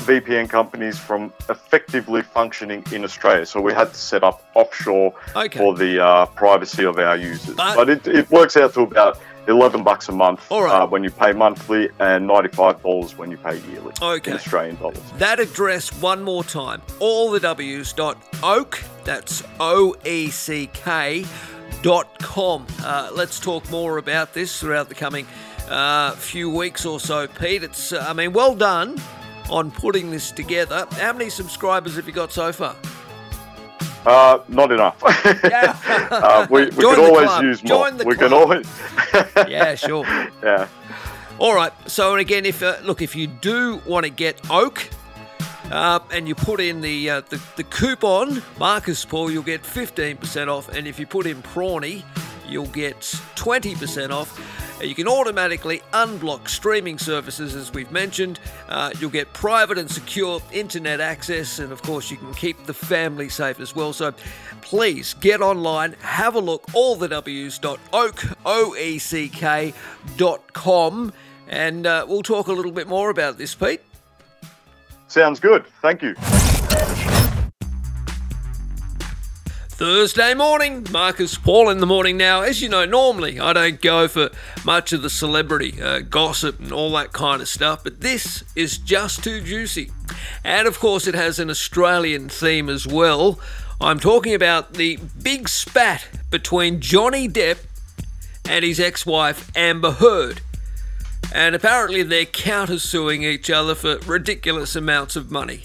VPN companies from effectively functioning in Australia. So we had to set up offshore Okay. for the uh, privacy of our users. But- But, it, it works out to about 11 bucks a month right. uh, when you pay monthly and $95 when you pay yearly Okay. in Australian dollars. That address one more time. All the W's dot oak. That's O E C K dot com. Uh, let's talk more about this throughout the coming uh, few weeks or so, Pete. It's uh, I mean, well done on putting this together. How many subscribers have you got so far? Uh, not enough. Yeah. uh, we we Join could always club. use more. We can always. yeah, sure. yeah. All right. So, and again, if uh, look, if you do want to get oak, uh, and you put in the, uh, the the coupon Marcus Paul, you'll get fifteen percent off, and if you put in Prawny, you'll get twenty percent off. You can automatically unblock streaming services, as we've mentioned. Uh, you'll get private and secure internet access, and of course, you can keep the family safe as well. So, please get online, have a look. All the W's dot oak o e c k dot com, and uh, we'll talk a little bit more about this, Pete. Sounds good. Thank you. Thursday morning, Marcus Paul in the morning. Now, as you know, normally I don't go for much of the celebrity uh, gossip and all that kind of stuff, but this is just too juicy. And of course, it has an Australian theme as well. I'm talking about the big spat between Johnny Depp and his ex wife Amber Heard. And apparently, they're countersuing each other for ridiculous amounts of money.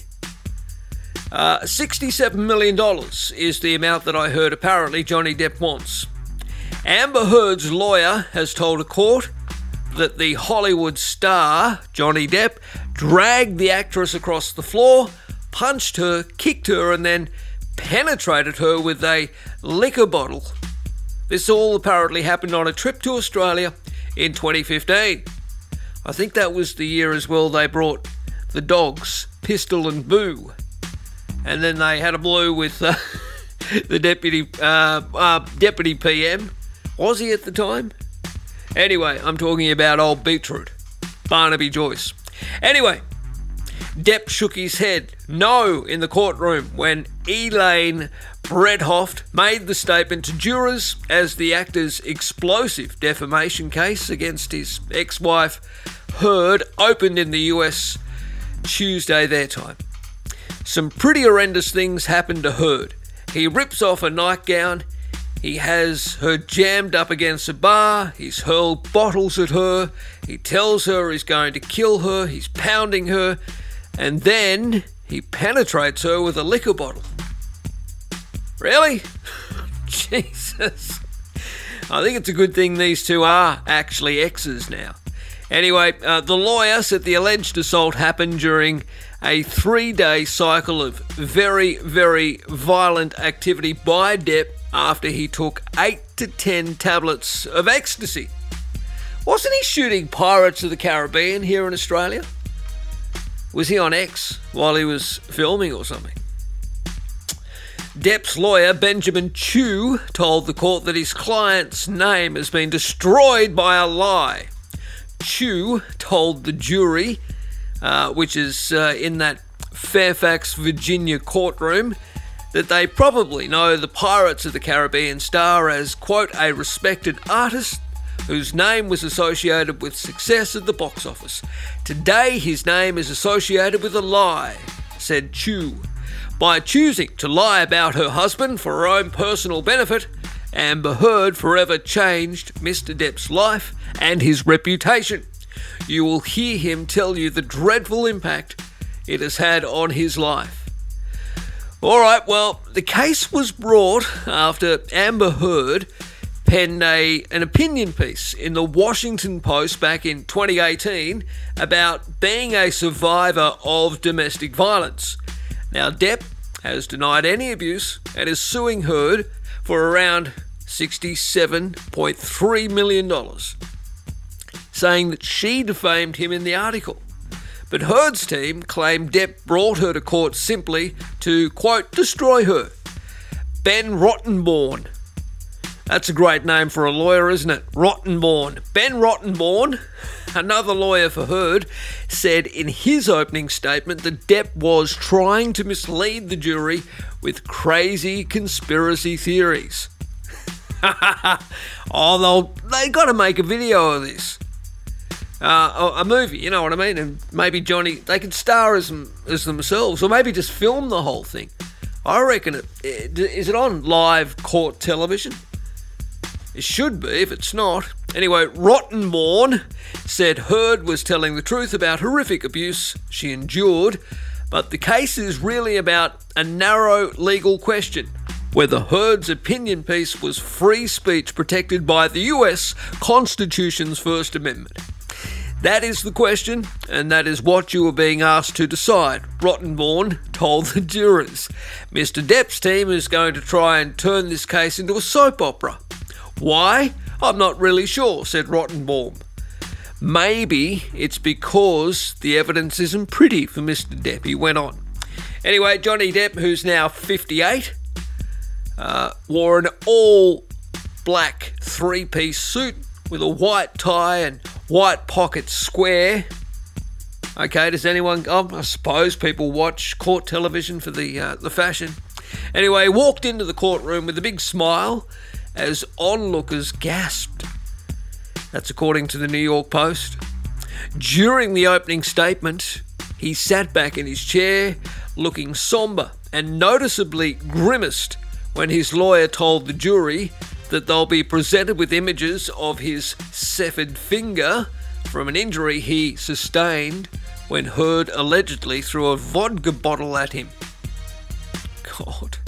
Uh, $67 million is the amount that I heard apparently Johnny Depp wants. Amber Heard's lawyer has told a court that the Hollywood star, Johnny Depp, dragged the actress across the floor, punched her, kicked her, and then penetrated her with a liquor bottle. This all apparently happened on a trip to Australia in 2015. I think that was the year as well they brought the dogs, Pistol and Boo and then they had a blue with uh, the deputy uh, uh, deputy PM. Was he at the time? Anyway, I'm talking about old Beetroot, Barnaby Joyce. Anyway, Depp shook his head no in the courtroom when Elaine Bredehoft made the statement to jurors as the actor's explosive defamation case against his ex-wife Heard opened in the US Tuesday their time. Some pretty horrendous things happen to Heard. He rips off a nightgown, he has her jammed up against a bar, he's hurled bottles at her, he tells her he's going to kill her, he's pounding her, and then he penetrates her with a liquor bottle. Really? Jesus. I think it's a good thing these two are actually exes now. Anyway, uh, the lawyer said the alleged assault happened during a three day cycle of very, very violent activity by Depp after he took 8 to 10 tablets of ecstasy. Wasn't he shooting Pirates of the Caribbean here in Australia? Was he on X while he was filming or something? Depp's lawyer, Benjamin Chew, told the court that his client's name has been destroyed by a lie. Chew told the jury, uh, which is uh, in that Fairfax, Virginia courtroom, that they probably know the Pirates of the Caribbean star as, quote, a respected artist whose name was associated with success at the box office. Today, his name is associated with a lie, said Chew. By choosing to lie about her husband for her own personal benefit, Amber Heard forever changed Mr. Depp's life and his reputation. You will hear him tell you the dreadful impact it has had on his life. All right, well, the case was brought after Amber Heard penned a, an opinion piece in the Washington Post back in 2018 about being a survivor of domestic violence. Now, Depp has denied any abuse and is suing Heard for around $67.3 million, saying that she defamed him in the article. But Heard's team claimed Depp brought her to court simply to, quote, destroy her. Ben Rottenborn. That's a great name for a lawyer, isn't it? Rottenborn. Ben Rottenborn, another lawyer for Heard, said in his opening statement that Depp was trying to mislead the jury with crazy conspiracy theories. oh, they got to make a video of this. Uh, a movie, you know what I mean? And maybe Johnny, they could star as, as themselves, or maybe just film the whole thing. I reckon it, is it on live court television? It should be if it's not. Anyway, Rottenborn said Heard was telling the truth about horrific abuse she endured, but the case is really about a narrow legal question whether Heard's opinion piece was free speech protected by the US Constitution's First Amendment. That is the question, and that is what you are being asked to decide, Rottenborn told the jurors. Mr. Depp's team is going to try and turn this case into a soap opera. Why? I'm not really sure, said Rottenborn. Maybe it's because the evidence isn't pretty for Mr. Depp, he went on. Anyway, Johnny Depp, who's now 58, uh, wore an all black three piece suit with a white tie and white pocket square. Okay, does anyone? Oh, I suppose people watch court television for the uh, the fashion. Anyway, walked into the courtroom with a big smile as onlookers gasped. That's according to the New York Post. During the opening statement, he sat back in his chair, looking somber and noticeably grimaced when his lawyer told the jury that they'll be presented with images of his severed finger from an injury he sustained when Heard allegedly threw a vodka bottle at him. God.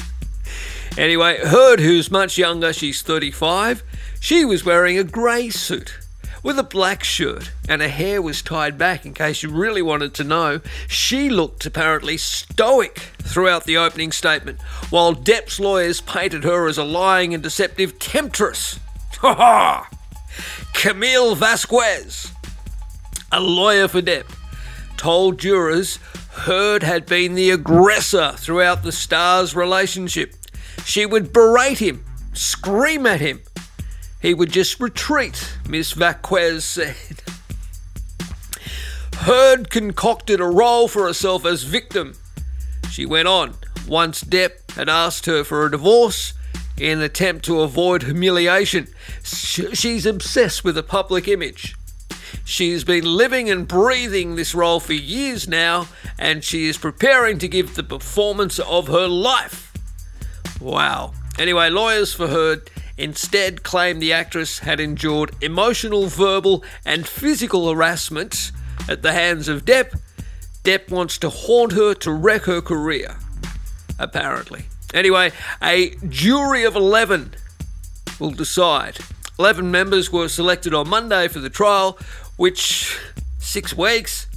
Anyway, Heard, who's much younger, she's 35, she was wearing a grey suit with a black shirt and her hair was tied back in case you really wanted to know. She looked apparently stoic throughout the opening statement, while Depp's lawyers painted her as a lying and deceptive temptress. Ha ha! Camille Vasquez, a lawyer for Depp, told jurors Heard had been the aggressor throughout the star's relationship. She would berate him, scream at him. He would just retreat, Miss Vasquez said. Heard concocted a role for herself as victim. She went on. Once Depp had asked her for a divorce in an attempt to avoid humiliation. She's obsessed with a public image. She's been living and breathing this role for years now, and she is preparing to give the performance of her life. Wow. Anyway, lawyers for Heard instead claimed the actress had endured emotional, verbal, and physical harassment at the hands of Depp. Depp wants to haunt her to wreck her career, apparently. Anyway, a jury of 11 will decide. 11 members were selected on Monday for the trial, which six weeks.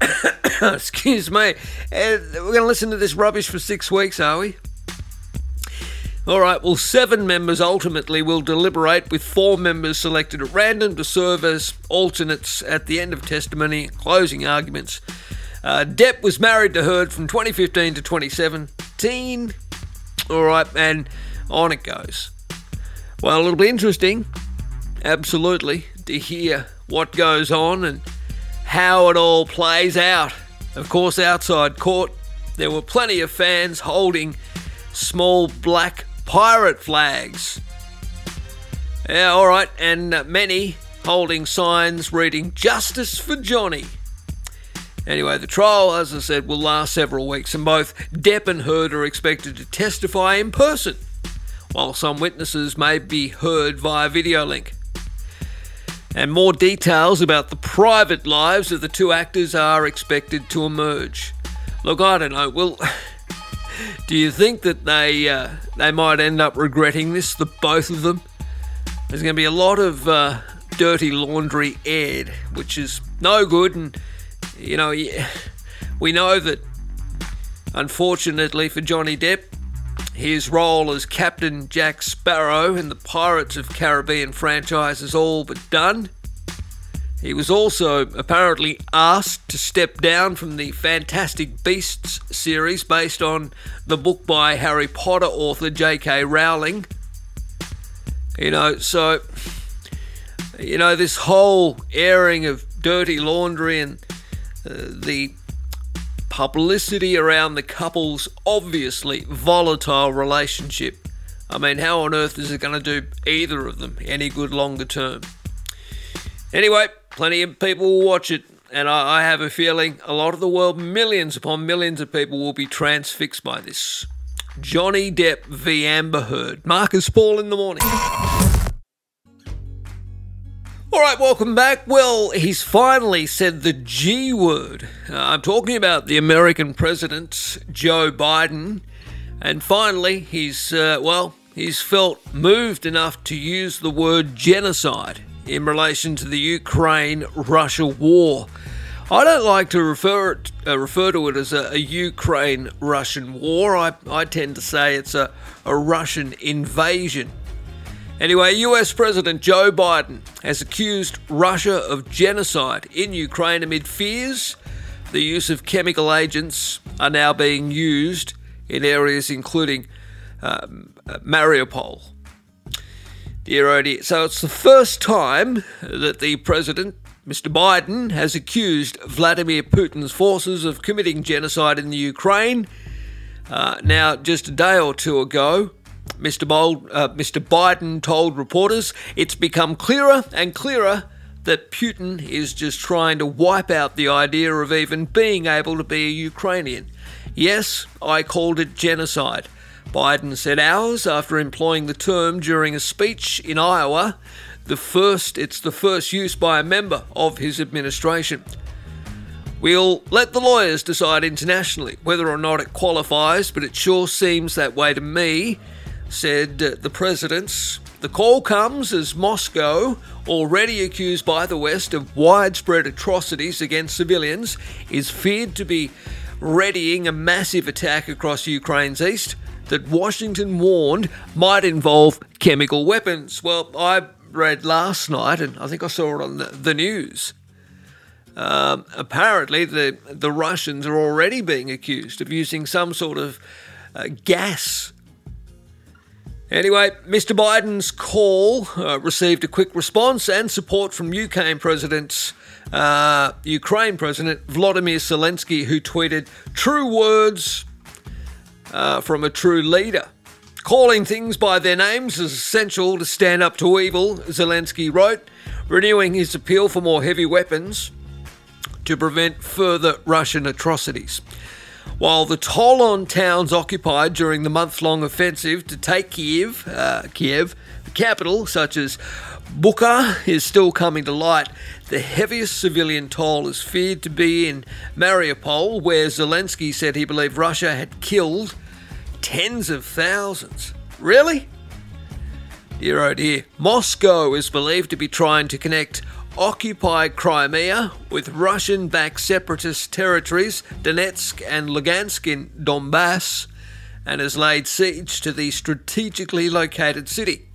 Excuse me. Uh, we're going to listen to this rubbish for six weeks, are we? All right, well, seven members ultimately will deliberate, with four members selected at random to serve as alternates at the end of testimony closing arguments. Uh, Depp was married to Heard from 2015 to 2017. All right, and on it goes. Well, it'll be interesting, absolutely, to hear what goes on and how it all plays out. Of course, outside court, there were plenty of fans holding small black pirate flags. Yeah, all right, and many holding signs reading Justice for Johnny. Anyway, the trial, as I said, will last several weeks, and both Depp and Heard are expected to testify in person, while some witnesses may be heard via video link. And more details about the private lives of the two actors are expected to emerge. Look, I don't know. Well, do you think that they uh, they might end up regretting this, the both of them? There's going to be a lot of uh, dirty laundry aired, which is no good. And you know, we know that unfortunately for Johnny Depp, his role as Captain Jack Sparrow in the Pirates of Caribbean franchise is all but done. He was also apparently asked to step down from the Fantastic Beasts series based on the book by Harry Potter author J.K. Rowling. You know, so, you know, this whole airing of dirty laundry and uh, the publicity around the couple's obviously volatile relationship. I mean, how on earth is it going to do either of them any good longer term? Anyway, plenty of people will watch it, and I, I have a feeling a lot of the world, millions upon millions of people, will be transfixed by this. Johnny Depp v Amber Heard. Marcus Paul in the morning. All right, welcome back. Well, he's finally said the G word. Uh, I'm talking about the American president, Joe Biden. And finally, he's, uh, well, he's felt moved enough to use the word genocide in relation to the Ukraine Russia war. I don't like to refer it, uh, refer to it as a, a Ukraine Russian war. I, I tend to say it's a, a Russian invasion. Anyway, US President Joe Biden has accused Russia of genocide in Ukraine amid fears the use of chemical agents are now being used in areas including um, Mariupol. Dear dear. So it's the first time that the president, Mr. Biden, has accused Vladimir Putin's forces of committing genocide in the Ukraine. Uh, now, just a day or two ago, Mr. Bold, uh, Mr. Biden told reporters it's become clearer and clearer that Putin is just trying to wipe out the idea of even being able to be a Ukrainian. Yes, I called it genocide. Biden said hours after employing the term during a speech in Iowa. The first, it's the first use by a member of his administration. We'll let the lawyers decide internationally whether or not it qualifies, but it sure seems that way to me said uh, the presidents. The call comes as Moscow, already accused by the West of widespread atrocities against civilians, is feared to be readying a massive attack across Ukraine's east that Washington warned might involve chemical weapons. Well, I read last night, and I think I saw it on the, the news. Um, apparently, the the Russians are already being accused of using some sort of uh, gas Anyway, Mr. Biden's call uh, received a quick response and support from UK President, uh, Ukraine President Vladimir Zelensky, who tweeted, "True words uh, from a true leader." Calling things by their names is essential to stand up to evil, Zelensky wrote, renewing his appeal for more heavy weapons to prevent further Russian atrocities. While the toll on towns occupied during the month long offensive to take Kiev, uh, Kiev, the capital, such as Bucha, is still coming to light, the heaviest civilian toll is feared to be in Mariupol, where Zelensky said he believed Russia had killed tens of thousands. Really? Dear oh dear. Moscow is believed to be trying to connect occupied Crimea with Russian backed separatist territories, Donetsk and Lugansk in Donbass, and has laid siege to the strategically located city.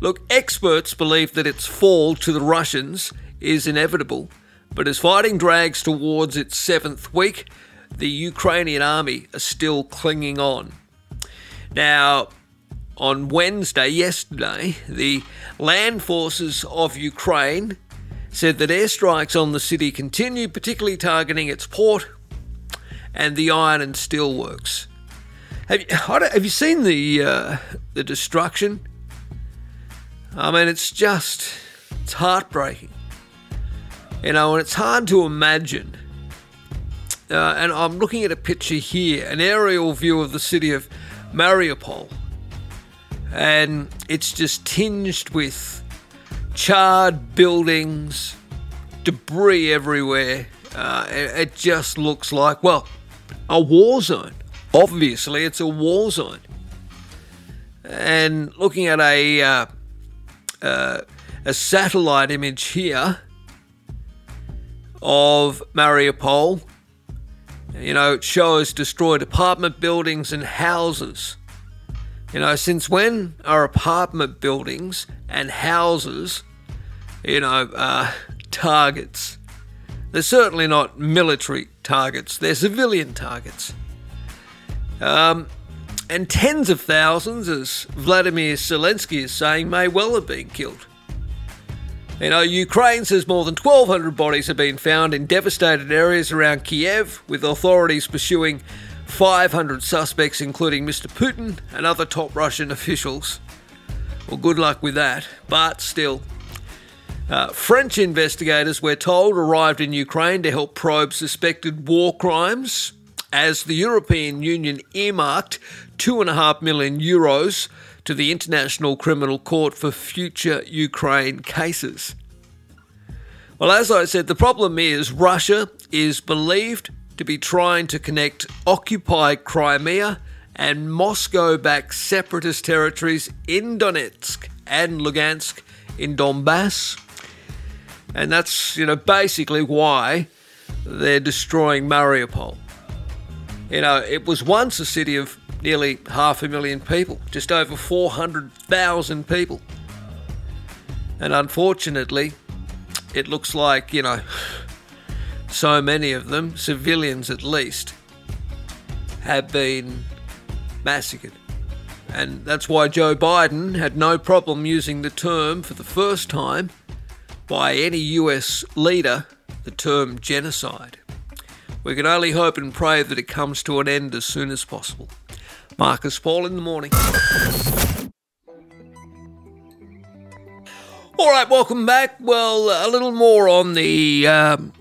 Look, experts believe that its fall to the Russians is inevitable, but as fighting drags towards its seventh week, the Ukrainian army are still clinging on. Now, on Wednesday, yesterday, the land forces of Ukraine said that airstrikes on the city continue, particularly targeting its port and the iron and steel works. Have you, have you seen the uh, the destruction? I mean, it's just it's heartbreaking. You know, and it's hard to imagine. Uh, and I'm looking at a picture here, an aerial view of the city of Mariupol, and it's just tinged with charred buildings, debris everywhere. Uh, it, it just looks like, well, a war zone. Obviously, it's a war zone. And looking at a uh, uh, a satellite image here of Mariupol, you know, it shows destroyed apartment buildings and houses. You know, since when are apartment buildings and houses, you know, uh, targets? They're certainly not military targets, they're civilian targets. Um, and tens of thousands, as Vladimir Zelensky is saying, may well have been killed. You know, Ukraine says more than 1,200 bodies have been found in devastated areas around Kiev, with authorities pursuing 500 suspects, including Mr. Putin and other top Russian officials. Well, good luck with that, but still. Uh, French investigators, we're told, arrived in Ukraine to help probe suspected war crimes as the European Union earmarked 2.5 million euros to the International Criminal Court for future Ukraine cases. Well, as I said, the problem is Russia is believed to be trying to connect occupied Crimea and Moscow backed separatist territories in Donetsk and Lugansk in Donbass. And that's, you know, basically why they're destroying Mariupol. You know, it was once a city of nearly half a million people, just over 400,000 people. And unfortunately, it looks like, you know, so many of them, civilians at least, have been massacred. And that's why Joe Biden had no problem using the term for the first time by any US leader, the term genocide. We can only hope and pray that it comes to an end as soon as possible. Marcus Paul in the morning. All right, welcome back. Well, a little more on the um,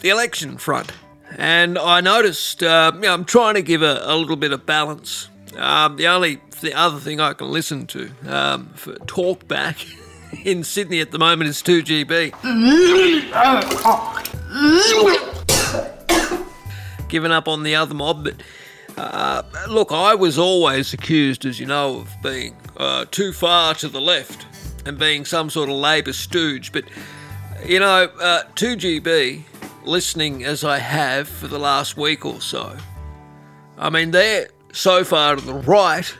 the election front, and I noticed uh, you know, I'm trying to give a, a little bit of balance. Um, the only the other thing I can listen to um, for talk back in Sydney at the moment is 2GB. Given up on the other mob, but uh, look, I was always accused, as you know, of being uh, too far to the left and being some sort of Labor stooge. But, you know, uh, 2GB, listening as I have for the last week or so, I mean, they're so far to the right,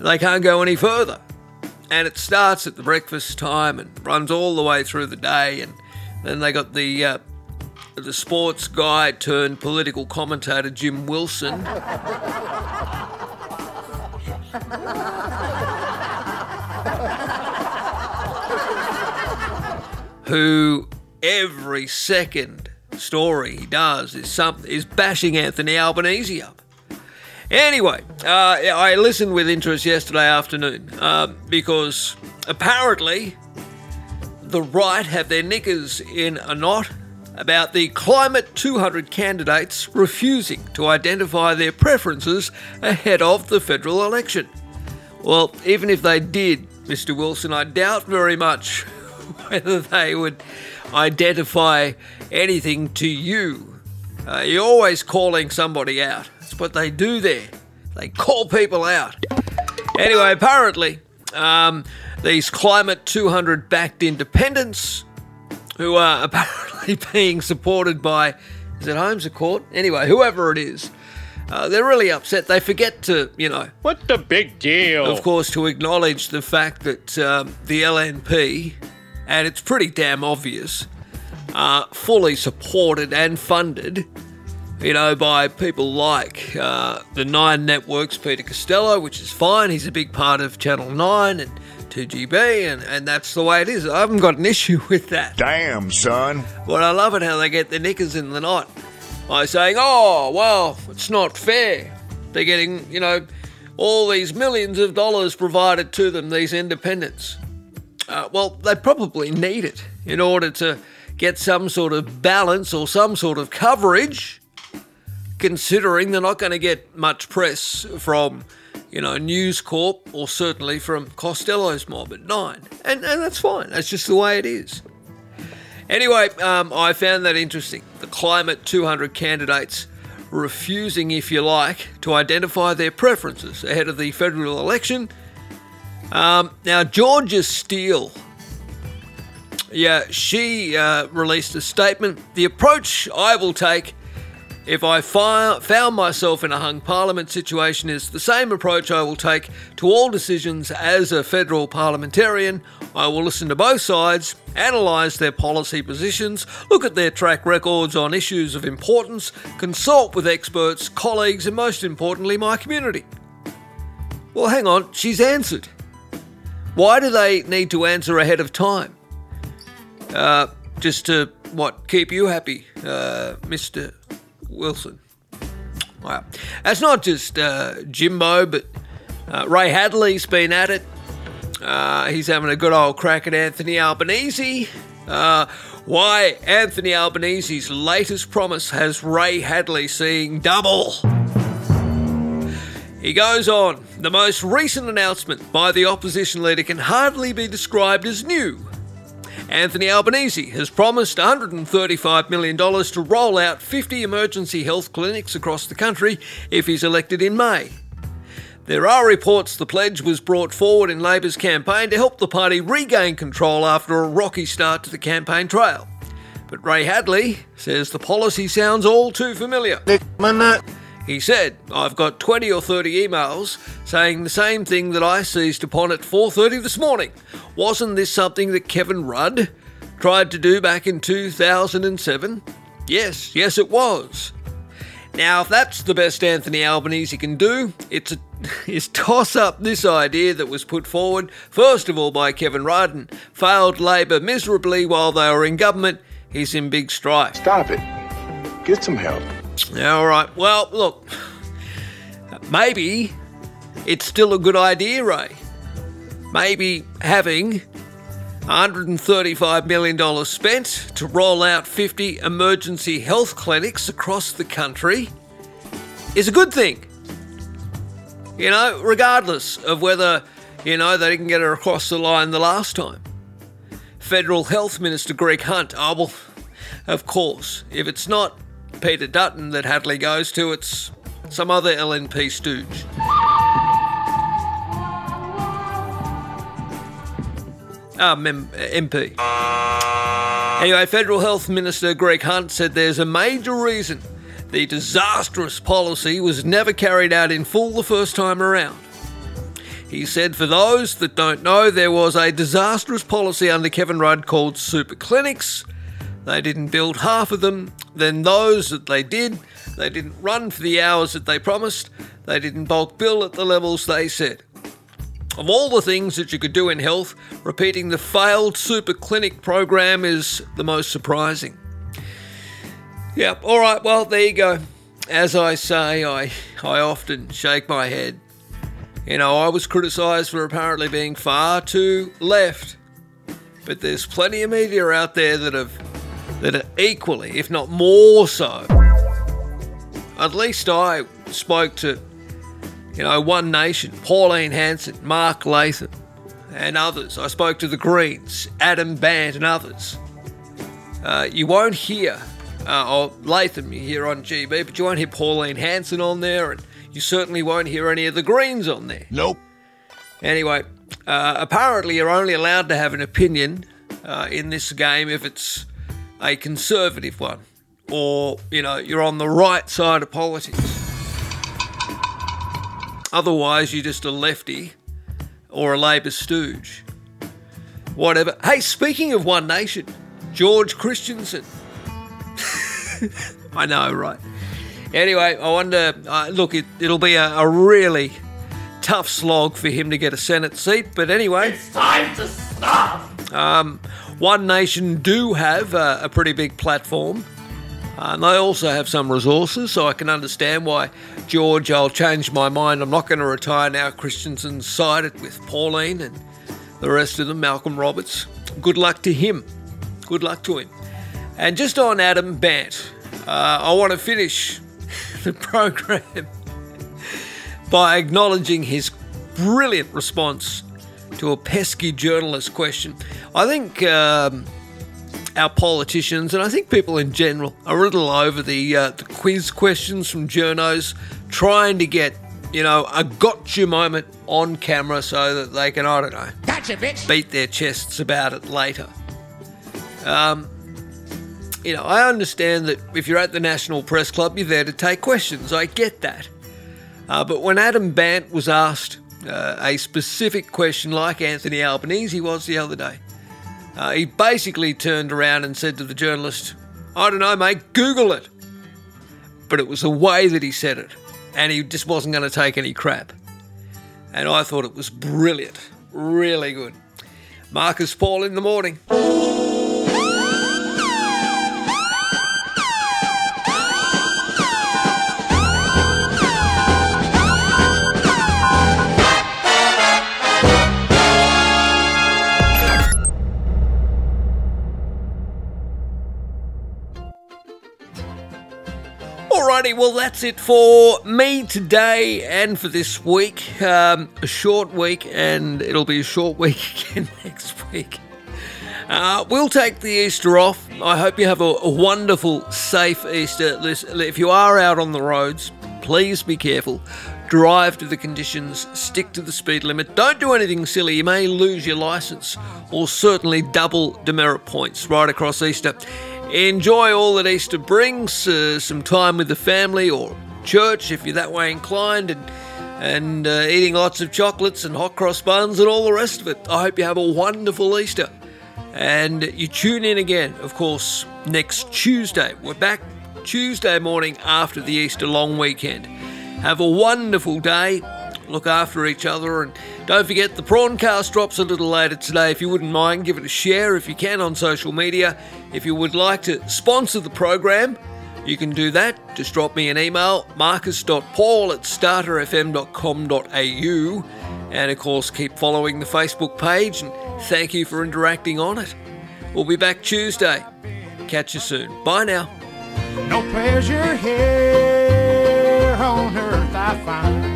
they can't go any further. And it starts at the breakfast time and runs all the way through the day. And then they got the uh, the sports guy turned political commentator Jim Wilson. who every second story he does is something is bashing Anthony Albanese up. Anyway, uh, I listened with interest yesterday afternoon uh, because apparently the right have their knickers in a knot about the Climate 200 candidates refusing to identify their preferences ahead of the federal election. Well, even if they did, Mr. Wilson, I doubt very much whether they would identify anything to you. Uh, you're always calling somebody out. That's what they do there. They call people out. Anyway, apparently, um, these Climate 200 backed independents who are apparently being supported by, is it Holmes à Court? Anyway, whoever it is. Uh, they're really upset. They forget to, you know, What the big deal? of course, to acknowledge the fact that um, the LNP, and it's pretty damn obvious, are fully supported and funded, you know, by people like uh, the Nine Networks, Peter Costello, which is fine. He's a big part of Channel 9 and 2GB, and, and that's the way it is. I haven't got an issue with that. Damn, son. But I love it how they get their knickers in the knot by saying, oh, well, it's not fair. They're getting, you know, all these millions of dollars provided to them, these independents. Uh, well, they probably need it in order to get some sort of balance or some sort of coverage, considering they're not going to get much press from, you know, News Corp or certainly from Costello's mob at nine. And, and that's fine. That's just the way it is. Anyway, um, I found that interesting. The Climate 200 candidates refusing, if you like, to identify their preferences ahead of the federal election. Um, now, Georgia Steele, yeah, she uh, released a statement. The approach I will take if I fi- found myself in a hung parliament situation is the same approach I will take to all decisions as a federal parliamentarian. I will listen to both sides, analyse their policy positions, look at their track records on issues of importance, consult with experts, colleagues, and most importantly, my community. Well, hang on, she's answered. Why do they need to answer ahead of time? Uh, just to, what, keep you happy, uh, Mr. Wilson. Wow. That's not just uh, Jimbo, but uh, Ray Hadley's been at it. Uh, he's having a good old crack at Anthony Albanese. Uh, why Anthony Albanese's latest promise has Ray Hadley seeing double. He goes on. The most recent announcement by the opposition leader can hardly be described as new. Anthony Albanese has promised $135 million to roll out 50 emergency health clinics across the country if he's elected in May. There are reports the pledge was brought forward in Labor's campaign to help the party regain control after a rocky start to the campaign trail. But Ray Hadley says the policy sounds all too familiar. He said, I've got 20 or 30 emails saying the same thing that I seized upon at 4:30 this morning. Wasn't this something that Kevin Rudd tried to do back in 2007? Yes, yes it was. Now, if that's the best Anthony Albanese can do, it's a, is toss up this idea that was put forward, first of all by Kevin Rudd and failed Labor miserably while they were in government. He's in big strife. Stop it. Get some help. Yeah, all right. Well, look, maybe it's still a good idea, Ray. Maybe having $135 million spent to roll out 50 emergency health clinics across the country is a good thing. You know, regardless of whether, you know, they didn't get her across the line the last time. Federal Health Minister Greg Hunt, oh, well, of course, if it's not Peter Dutton that Hadley goes to, it's some other LNP stooge. Ah, mem- MP. Anyway, Federal Health Minister Greg Hunt said there's a major reason the disastrous policy was never carried out in full the first time around. He said, for those that don't know, there was a disastrous policy under Kevin Rudd called super clinics. They didn't build half of them. Then those that they did, they didn't run for the hours that they promised. They didn't bulk bill at the levels they said. Of all the things that you could do in health, repeating the failed super clinic program is the most surprising. Yep, all right, well, there you go. As I say, I, I often shake my head. You know, I was criticised for apparently being far too left. But there's plenty of media out there that have that are equally, if not more so. At least I spoke to, you know, One Nation, Pauline Hanson, Mark Latham, and others. I spoke to the Greens, Adam Bandt, and others. Uh, you won't hear, uh, or Latham you hear on GB, but you won't hear Pauline Hanson on there, and you certainly won't hear any of the Greens on there. Nope. Anyway, uh, apparently you're only allowed to have an opinion uh, in this game if it's a conservative one or, you know, you're on the right side of politics. Otherwise, you're just a lefty or a Labor stooge. Whatever. Hey, speaking of One Nation, George Christensen. I know, right? Anyway, I wonder. Uh, look, it, it'll be a, a really tough slog for him to get a Senate seat, but anyway. It's time to stop. Um, One Nation do have a, a pretty big platform. And they also have some resources, so I can understand why George, I'll change my mind. I'm not going to retire now. Christensen's sided with Pauline and the rest of them, Malcolm Roberts. Good luck to him. Good luck to him. And just on Adam Bandt, uh, I want to finish the program by acknowledging his brilliant response to a pesky journalist question. I think um, our politicians, and I think people in general, are a little over the, uh, the quiz questions from journos, trying to get, you know, a gotcha moment on camera so that they can, I don't know, Gotcha, bitch. beat their chests about it later. Um, you know, I understand that if you're at the National Press Club, you're there to take questions. I get that. Uh, but when Adam Bandt was asked uh, a specific question like Anthony Albanese he was the other day, uh, he basically turned around and said to the journalist, I don't know, mate, Google it. But it was the way that he said it, and he just wasn't going to take any crap. And I thought it was brilliant, really good. Marcus Paul in the morning. Well, that's it for me today and for this week. Um, a short week, and it'll be a short week again next week. Uh, we'll take the Easter off. I hope you have a, a wonderful, safe Easter. If you are out on the roads, please be careful. Drive to the conditions, stick to the speed limit. Don't do anything silly. You may lose your license or certainly double demerit points right across Easter. Enjoy all that Easter brings, uh, some time with the family or church if you're that way inclined, and and uh, eating lots of chocolates and hot cross buns and all the rest of it. I hope you have a wonderful Easter. And you tune in again, of course, next Tuesday. We're back Tuesday morning after the Easter long weekend. Have a wonderful day. Look after each other and don't forget the Prawncast drops a little later today. If you wouldn't mind, give it a share if you can on social media. If you would like to sponsor the program, you can do that. Just drop me an email, marcus.paul at starterfm.com.au. And of course, keep following the Facebook page and thank you for interacting on it. We'll be back Tuesday. Catch you soon. Bye now. No pleasure here on earth I find.